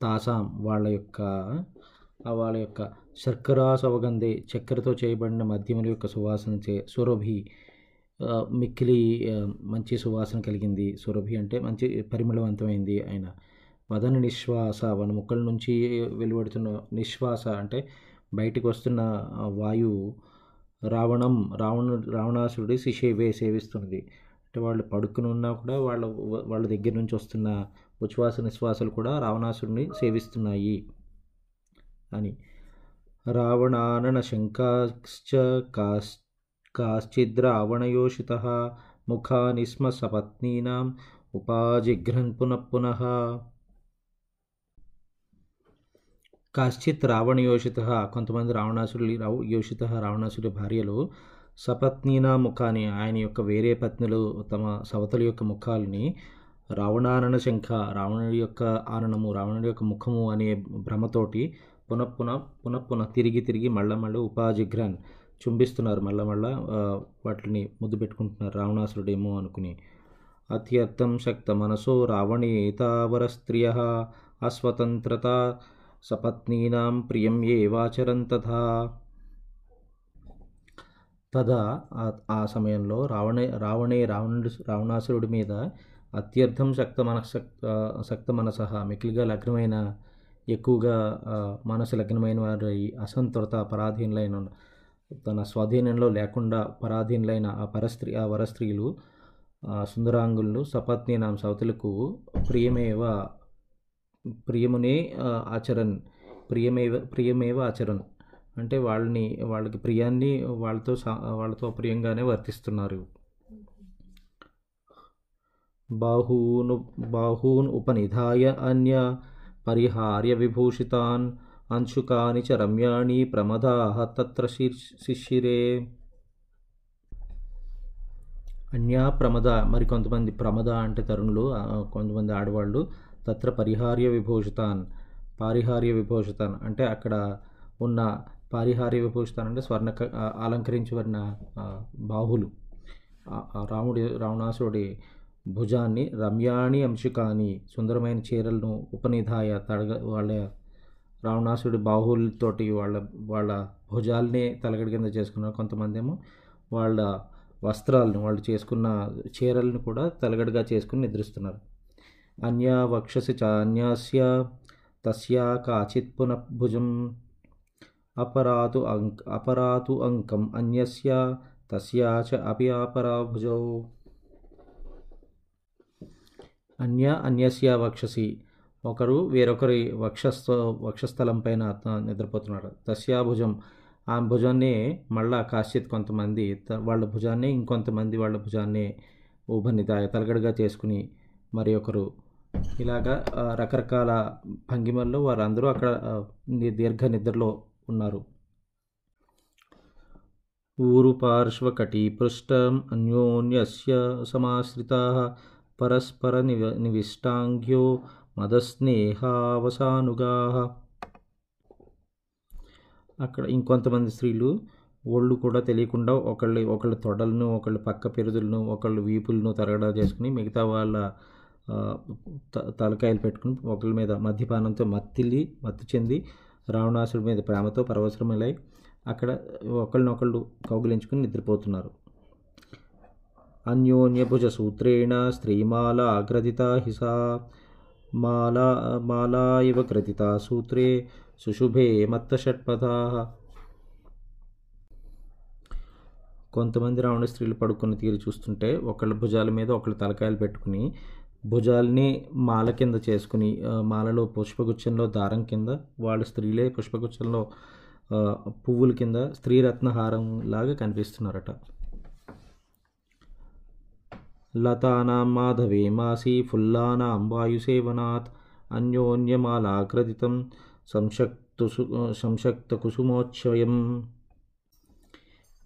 తాసాం వాళ్ళ యొక్క వాళ్ళ యొక్క శర్కరాసవగంధే చక్కెరతో చేయబడిన మద్యముల యొక్క సువాసన చే సురభి మిక్కిలి మంచి సువాసన కలిగింది. సురభి అంటే మంచి పరిమళవంతమైంది ఆయన. వదన నిశ్వాస వన ముక్కల నుంచి వెలువడుతున్న నిశ్వాస అంటే బయటికి వస్తున్న వాయు వాయువు రావణం రావణ రావణాసురుడి శిషేవే సేవిస్తున్నది. అంటే వాళ్ళు పడుకుని ఉన్నా కూడా వాళ్ళ వాళ్ళ దగ్గర నుంచి వస్తున్న ఉచ్ఛ్వాస నిశ్వాసాలు కూడా రావణాసురుడిని సేవిస్తున్నాయి అని. రావణానన శంకాశ్చ కాస్ కాశ్చిద్రావణయోషిత ముఖానిస్మ సపత్నీనాం ఉపాజిఘ్రన్ పునః పునః. కాశ్చిత్ రావణయోషిత కొంతమంది రావణాసురుడి రావు యోషిత రావణాసుడి భార్యలు సపత్నీనా ముఖాన్ని ఆయన యొక్క వేరే పత్నులు తమ సవతల యొక్క ముఖాలని రావణారణ శంఖ రావణుడి యొక్క ఆరణము రావణుడి యొక్క ముఖము అనే భ్రమతోటి పునఃపున పునఃపున తిరిగి తిరిగి మళ్ళా మళ్ళీ ఉపాజిగ్రాన్ చుంబిస్తున్నారు. మళ్ళా మళ్ళా వాటిని ముద్దు పెట్టుకుంటున్నారు రావణాసురుడేమో అనుకుని. అత్యర్థం శక్త మనసో రావణేతావర స్త్రియ అస్వతంత్రత సపత్నీనాం ప్రియం ఏవాచరన్ తథా. తదా ఆ- ఆ సమయంలో రావణే రావణే రావణుడు రావణాసురుడి మీద అత్యర్థం శక్త మనశక్త శక్త మనస. మిక్కిలిగా లగ్నమైన ఎక్కువగా మనసు లగ్నమైన వారి అసంతృత పరాధీనులైన తన స్వాధీనంలో లేకుండా పరాధీనులైన ఆ పరస్త్రీ ఆ వరస్త్రీలు ఆ సుందరాంగులు సపత్నీనాం సవతులకు ప్రియమేవ ప్రియమునే ఆ, ఆచరన్ ప్రియమేవ ప్రియమేవ ఆచరన్. అంటే వాళ్ళని వాళ్ళకి ప్రియాన్ని వాళ్ళతో వాళ్ళతో ప్రియంగానే వర్తిస్తున్నారు. బాహూను బాహూన్ ఉపనిధాయ అన్య పరిహార్య విభూషితాన్ అంశుకాని చ రమ్యాణి ప్రమదా తత్ర శీర్ష్ శిశిరే అన్యా ప్రమద మరి కొంతమంది ప్రమద అంటే తరుణులు కొంతమంది ఆడవాళ్ళు తత్ర పరిహార్య విభూషితాన్ పారిహార్య విభూషితాన్ అంటే అక్కడ ఉన్న పారిహార్య విభూషితాన్ అంటే స్వర్ణ అలంకరించబడిన బాహులు. రాముడి రావణాసురుడి భుజాన్ని రమ్యాణి అంశికాని సుందరమైన చీరలను ఉపనిధాయ తడగ వాళ్ళ రావణాసుడి బాహువులతోటి వాళ్ళ వాళ్ళ భుజాల్ని తలగడి కింద చేసుకున్నారు కొంతమంది ఏమో వాళ్ళ వస్త్రాలను వాళ్ళు చేసుకున్న చీరలను కూడా తలగడిగా చేసుకుని నిద్రిస్తున్నారు. అన్యా వక్షసి చ అన్యాస్య తస్యా కాచిత్ పునఃభుజం అపరాతు అంక్ అపరాతు అంకం అన్యస్య తస్యా చ అపి అపరాభుజౌ అన్య అన్యస్య వక్షసి. ఒకరు వేరొకరి వక్షస్థ వక్షస్థలంపైన నిద్రపోతున్నారు తస్యా భుజం. ఆ భుజాన్ని మళ్ళా కాశ్చిత్ కొంతమంది త- వాళ్ళ భుజాన్ని ఇంకొంతమంది వాళ్ళ భుజాన్ని ఊభనిదాయ తలగడగా చేసుకుని మరి ఒకరు. ఇలాగా రకరకాల భంగిమల్లో వారందరూ అక్కడ దీర్ఘ నిద్రలో ఉన్నారు. ఊరు పార్శ్వకటి పృష్టం అన్యోన్యస్య సమాశ్రితా పరస్పర నివ నివిష్టాంగ్యో మదస్నేహావసానుగా. అక్కడ ఇంకొంతమంది స్త్రీలు ఒళ్ళు కూడా తెలియకుండా ఒకళ్ళు ఒకళ్ళ తొడలను ఒకళ్ళ పక్క పెరుదులను ఒకళ్ళు వీపులను తరగడా చేసుకుని మిగతా వాళ్ళ తలకాయలు పెట్టుకుని ఒకళ్ళ మీద మద్యపానంతో మత్తిల్లి మత్తి చెంది రావణాసుడి మీద ప్రేమతో పరవశరములై అక్కడ ఒకళ్ళనొకళ్ళు కౌగిలించుకుని నిద్రపోతున్నారు. అన్యోన్యభుజ సూత్రేణ స్త్రీమాల అగ్రదిత హిసా మాలా మాలా ఇవ గ్రథిత సూత్రే సుశుభే మత్తషట్పథా కొంతమంది రావణ స్త్రీలు పడుకున్న తీరు చూస్తుంటే ఒకళ్ళ భుజాల మీద ఒకళ్ళ తలకాయలు పెట్టుకుని భుజాల్ని మాల కింద చేసుకుని మాలలో పుష్పగుచ్చంలో దారం కింద వాళ్ళ స్త్రీలే పుష్పగుచ్చంలో పువ్వుల కింద స్త్రీరత్నహారం లాగా కనిపిస్తున్నారట. లతానాం మాధవే మాసి ఫుల్లానాం వాయుసేవనాత్ అన్యోన్యమాలాగ్రదితం సంశక్తు సంశక్తకుసుమోచ్చయం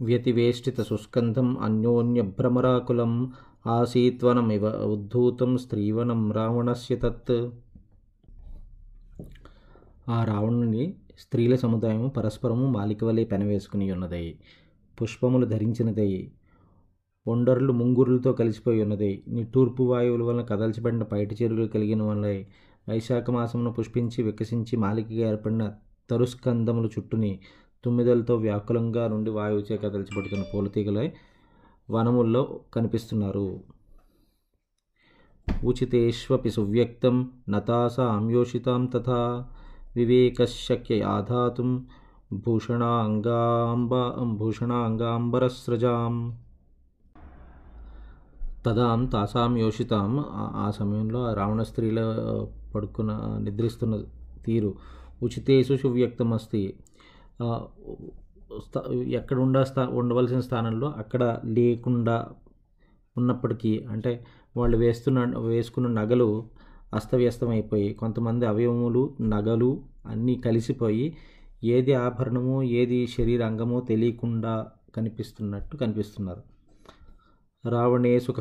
వ్యతివేష్టిత సుస్కంధం అన్యోన్యభ్రమరాకులం ఆసీత్వనమివ ఉద్ధూతం స్త్రీవనం రావణస్య తత్. ఆ రావణుని స్త్రీల సముదాయం పరస్పరము మాలిక వలె పెనవేసుకుని ఉన్నదై పుష్పములు ధరించినదై ఒండర్లు ముంగురులతో కలిసిపోయి ఉన్నది. నిట్టూర్పు వాయువుల వలన కదల్చబడిన పైటి చెరువులు కలిగిన వల్ల వైశాఖ మాసమును పుష్పించి వికసించి మాలికగా ఏర్పడిన తరుస్కందముల చుట్టూని తుమ్మిదలతో వ్యాకులంగా నుండి వాయువుచే కదల్చబడుతున్న పూలతీగలై వనముల్లో కనిపిస్తున్నారు. ఉచితేష్వపి సువ్యక్తం నతాసాంయోషితాం తథా వివేకశక్య ఆధాతుం భూషణాంగాంబ భూషణాంగాంబరస్రజాం. తదాం తాసాం యోషితాం. ఆ- సమయంలో ఆ రావణ స్త్రీల పడుకున్న నిద్రిస్తున్న తీరు ఉచితేసు సువ్యక్తమస్తి. స్థ- ఎక్కడ ఉండ స్థా ఉండవలసిన స్థానంలో అక్కడ లేకుండా ఉన్నప్పటికీ అంటే వాళ్ళు వేస్తున్న వేసుకున్న నగలు అస్తవ్యస్తమైపోయి కొంతమంది అవయవములు నగలు అన్నీ కలిసిపోయి ఏది ఆభరణము ఏది శరీరంగమో తెలియకుండా కనిపిస్తున్నట్టు కనిపిస్తున్నారు. రావణే సుఖ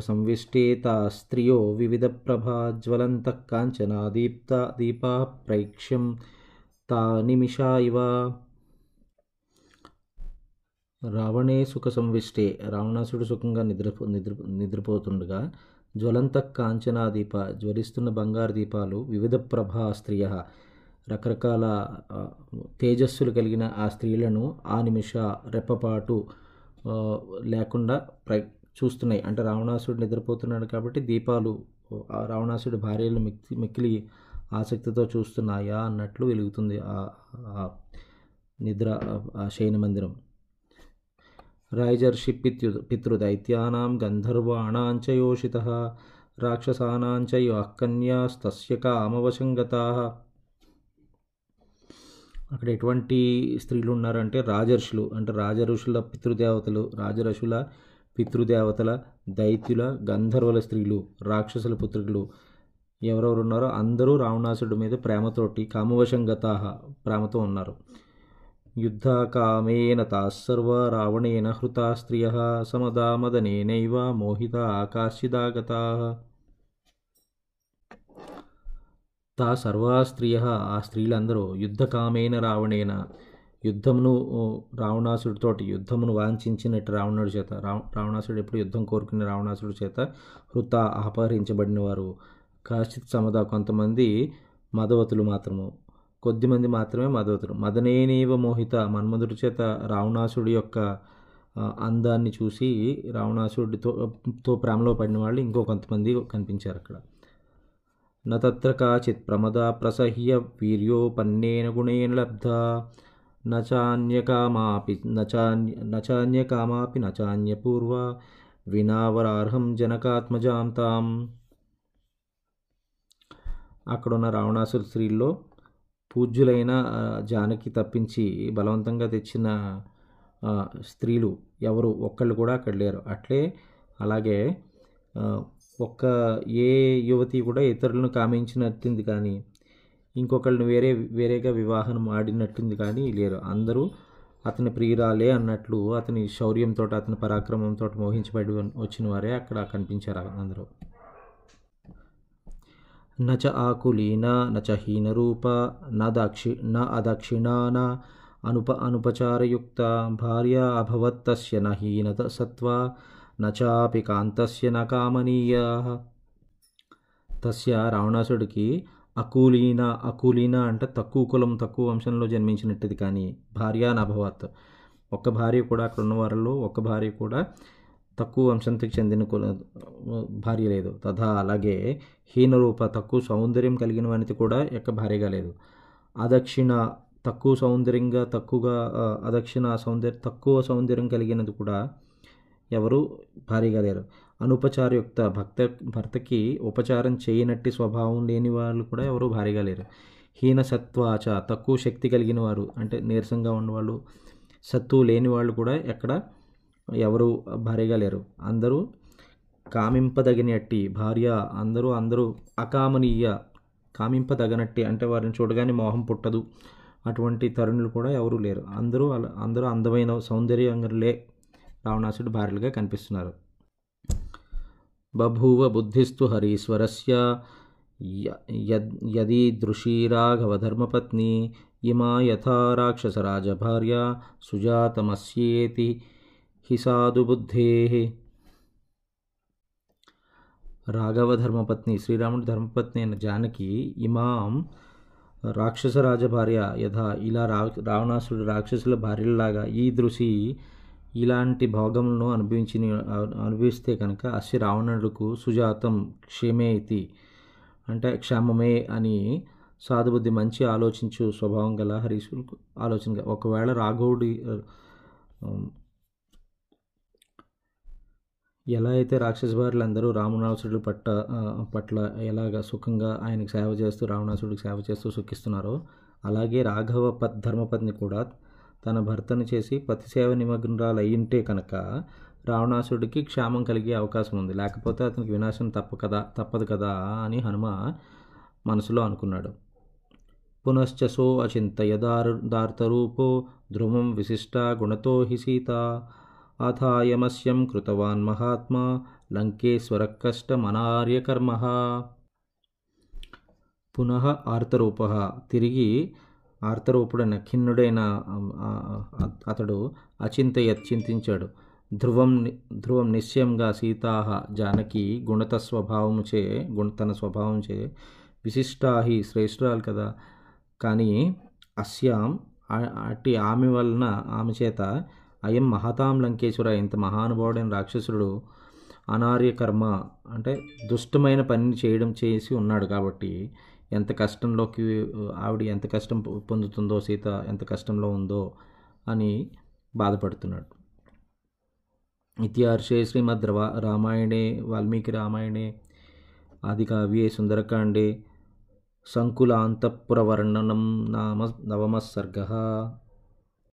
తా స్త్రియో వివిధ ప్రభా జ్వలంత కాంచనా దీప్త దీపా ప్రైక్ష్యం తా నిమిషా ఇవ రావణే సుఖ సంవిష్టే రావణాసుడు సుఖంగా నిద్రపో నిద్ర నిద్రపోతుండగా జ్వలంత కాంచనా దీప జ్వలిస్తున్న బంగారు దీపాలు వివిధ ప్రభా స్త్రియ రకరకాల తేజస్సులు కలిగిన ఆ స్త్రీలను ఆ నిమిష రెప్పపాటు లేకుండా ప్రై చూస్తున్నాయి. అంటే రావణాసుడు నిద్రపోతున్నాడు కాబట్టి దీపాలు రావణాసుడి భార్యలు మిక్కి మిక్కిలి ఆసక్తితో చూస్తున్నాయా అన్నట్లు వెలుగుతుంది ఆ నిద్ర ఆ శయన మందిరం. రాయజర్షి పిత్యు పితృదైత్యానాం గంధర్వాణాంచ యోషితః రాక్షసానాంచ కన్యాస్తస్య కామవశంగతాః. అక్కడ ఎటువంటి స్త్రీలు ఉన్నారంటే రాజర్షులు. అంటే రాజఋషుల పితృదేవతలు రాజఋషుల పితృదేవతల దైత్యుల గంధర్వుల స్త్రీలు రాక్షసుల పుత్రులు ఎవరెవరు ఉన్నారో అందరూ రావణాసుడి మీద ప్రేమతోటి కామవశంగతాహ ప్రేమతో ఉన్నారు. యుద్ధకామేన తాసర్వ రావణేన హృతా స్త్రియ సమదామదనేనైవ మోహిత ఆకాశిదాగతా తా సర్వా స్త్రియ ఆ స్త్రీలందరూ యుద్ధకామేన రావణేన యుద్ధమును రావణాసుడితోటి యుద్ధమును వాంఛించినట్టు రావణుడి చేత రావ రావణాసుడు ఎప్పుడు యుద్ధం కోరుకునే రావణాసుడి చేత హృత అపహరించబడిన వారు కాశ్చిత్ సమద కొంతమంది మదవతులు మాత్రము. కొద్దిమంది మాత్రమే మదవతులు. మదనేనేవ మోహిత మన్మధుడి చేత రావణాసుడి యొక్క అందాన్ని చూసి రావణాసుడితో తో ప్రేమలో పడిన వాళ్ళు ఇంకో కొంతమంది కనిపించారు అక్కడ. నత్ర కాచిత్ ప్రమద ప్రసహ్య వీర్యోపన్నేన గుణేన లబ్ధ నచాన్యకామాపి నచాన్య నచాన్యకామాపి నచాన్యపూర్వ వినావరార్హం జనకాత్మజాం తాం అక్కడున్న రావణాసుర స్త్రీల్లో పూజ్యులైన జానకి తప్పించి బలవంతంగా తెచ్చిన స్త్రీలు ఎవరు? ఒక్కళ్ళు కూడా అక్కడ లేరు. అట్లే అలాగే ఒక్క ఏ యువతి కూడా ఇతరులను కామించినట్టింది కానీ ఇంకొకళ్ళని వేరే వేరేగా వివాహం ఆడినట్టుంది కానీ లేరు. అందరూ అతని ప్రియురాలే అన్నట్లు అతని శౌర్యంతో అతని పరాక్రమంతో మోహించబడి వచ్చిన వారే అక్కడ కనిపించారు అందరూ. నచ ఆకులీన నచ హీనరూప న దక్షి న అదక్షిణాన అనుప అనుపచారయుక్త భార్య అభవత్ తస్య న హీనత సత్వ నచాపి కాంతస్య న కామనీయ. తస్య రావణాసుడికి అకూలీన అకూలీన అంటే తక్కువ కులం తక్కువ వంశంలో జన్మించినట్టుది కానీ భార్య నభవత్ ఒక్క భార్య కూడా అక్కడ ఉన్న వారిలో ఒక్క భార్య కూడా తక్కువ వంశంతికి చెందిన కుల భార్య లేదు. తథా అలాగే హీనరూప తక్కువ సౌందర్యం కలిగిన వానికి కూడా ఎక్క భార్యగా లేదు. అదక్షిణ తక్కువ సౌందర్యంగా తక్కువగా అదక్షిణ సౌందర్య తక్కువ సౌందర్యం కలిగినది కూడా ఎవరు? భారీగా లేరు. అనుపచారయుక్త భక్త భర్తకి ఉపచారం చేయనట్టి స్వభావం లేని వాళ్ళు కూడా ఎవరు భారీగా లేరు. హీన సత్వాచ తక్కువ శక్తి కలిగిన వారు అంటే నీరసంగా ఉన్నవాళ్ళు సత్తువు లేని వాళ్ళు కూడా ఎక్కడ ఎవరు భారీగా లేరు. అందరూ కామింపదగినట్టి భార్య అందరూ అందరూ అకామనీయ కామింపదగనట్టి అంటే వారిని చూడగానే మోహం పుట్టదు. అటువంటి తరుణులు కూడా ఎవరూ లేరు. అందరూ అలా అందరూ అందమైన సౌందర్యంగలే రావణాసుడు భార్యలుగా కనిపిస్తున్నారు. బభూవ బుద్ధిస్తు హరీశ్వరస్య య- యద్- యదీదృశీ రాఘవధర్మపత్ని ఇమా యథా రాక్షసరాజభార్య సుజాతమస్యేతి హి సాధు బుద్ధే రాఘవ ధర్మపత్ని శ్రీరాముడి ధర్మపత్ని అయిన జానకి ఇమాం రాక్షస రాజభార్య యథా ఇలా రా రావణాసుడు రాక్షసుల భార్యలాగా ఈ దృశి ఇలాంటి భోగములను అనుభవించి అనుభవిస్తే కనుక అశ్వి రావణుడుకు సుజాతం క్షేమే ఇది అంటే క్షేమమే అని సాధుబుద్ధి మంచి ఆలోచించు స్వభావం గల హరీశులకు ఆలోచన ఒకవేళ రాఘవుడి ఎలా అయితే రాక్షస భార్యలందరూ రావణాసుడు పట్ట పట్ల ఎలాగ సుఖంగా ఆయనకు సేవ చేస్తూ రావణాసుడికి సేవ చేస్తూ సుఖిస్తున్నారో అలాగే రాఘవ పద్ ధర్మపత్ని కూడా తన భర్తను చేసి పతిసేవ నిమగ్నరాలు అయ్యింటే కనుక రావణాసుడికి క్షేమం కలిగే అవకాశం ఉంది లేకపోతే అతనికి వినాశం తప్ప కదా తప్పదు కదా అని హనుమ మనసులో అనుకున్నాడు. పునశ్చసో అచింతయదారు దార్తరూపో ధ్రువం విశిష్ట గుణతో హి సీత అథాయమస్యం కృతవాన్ మహాత్మా లంకేశ్వర కష్టమనార్యకర్మ పునః ఆర్తరూప. తిరిగి ఆర్తరూపుడైన ఖిన్నుడైన ఆ, అతడు అచింతయ చింతించాడు. ధ్రువం ధ్రువం నిశ్చయంగా సీతా జానకి గుణత స్వభావముచే గుణ తన స్వభావంచే విశిష్టాహి శ్రేష్ఠురాలు కదా. కానీ అస్యాం అట్టి ఆమె వలన ఆమె చేత అయం మహతాం లంకేశ్వర ఇంత మహానుభావుడైన రాక్షసుడు అనార్య కర్మ అంటే దుష్టమైన పనిని చేయడం చేసి ఉన్నాడు కాబట్టి ఎంత కష్టంలోకి ఆవిడ ఎంత కష్టం పొందుతుందో సీత ఎంత కష్టంలో ఉందో అని బాధపడుతున్నాడు. ఇతిహర్షే శ్రీమద్ రామాయణే వాల్మీకి రామాయణే ఆది కావ్యే సుందరకాండే సంకులాంతఃపురవర్ణనం నామ నవమ సర్గ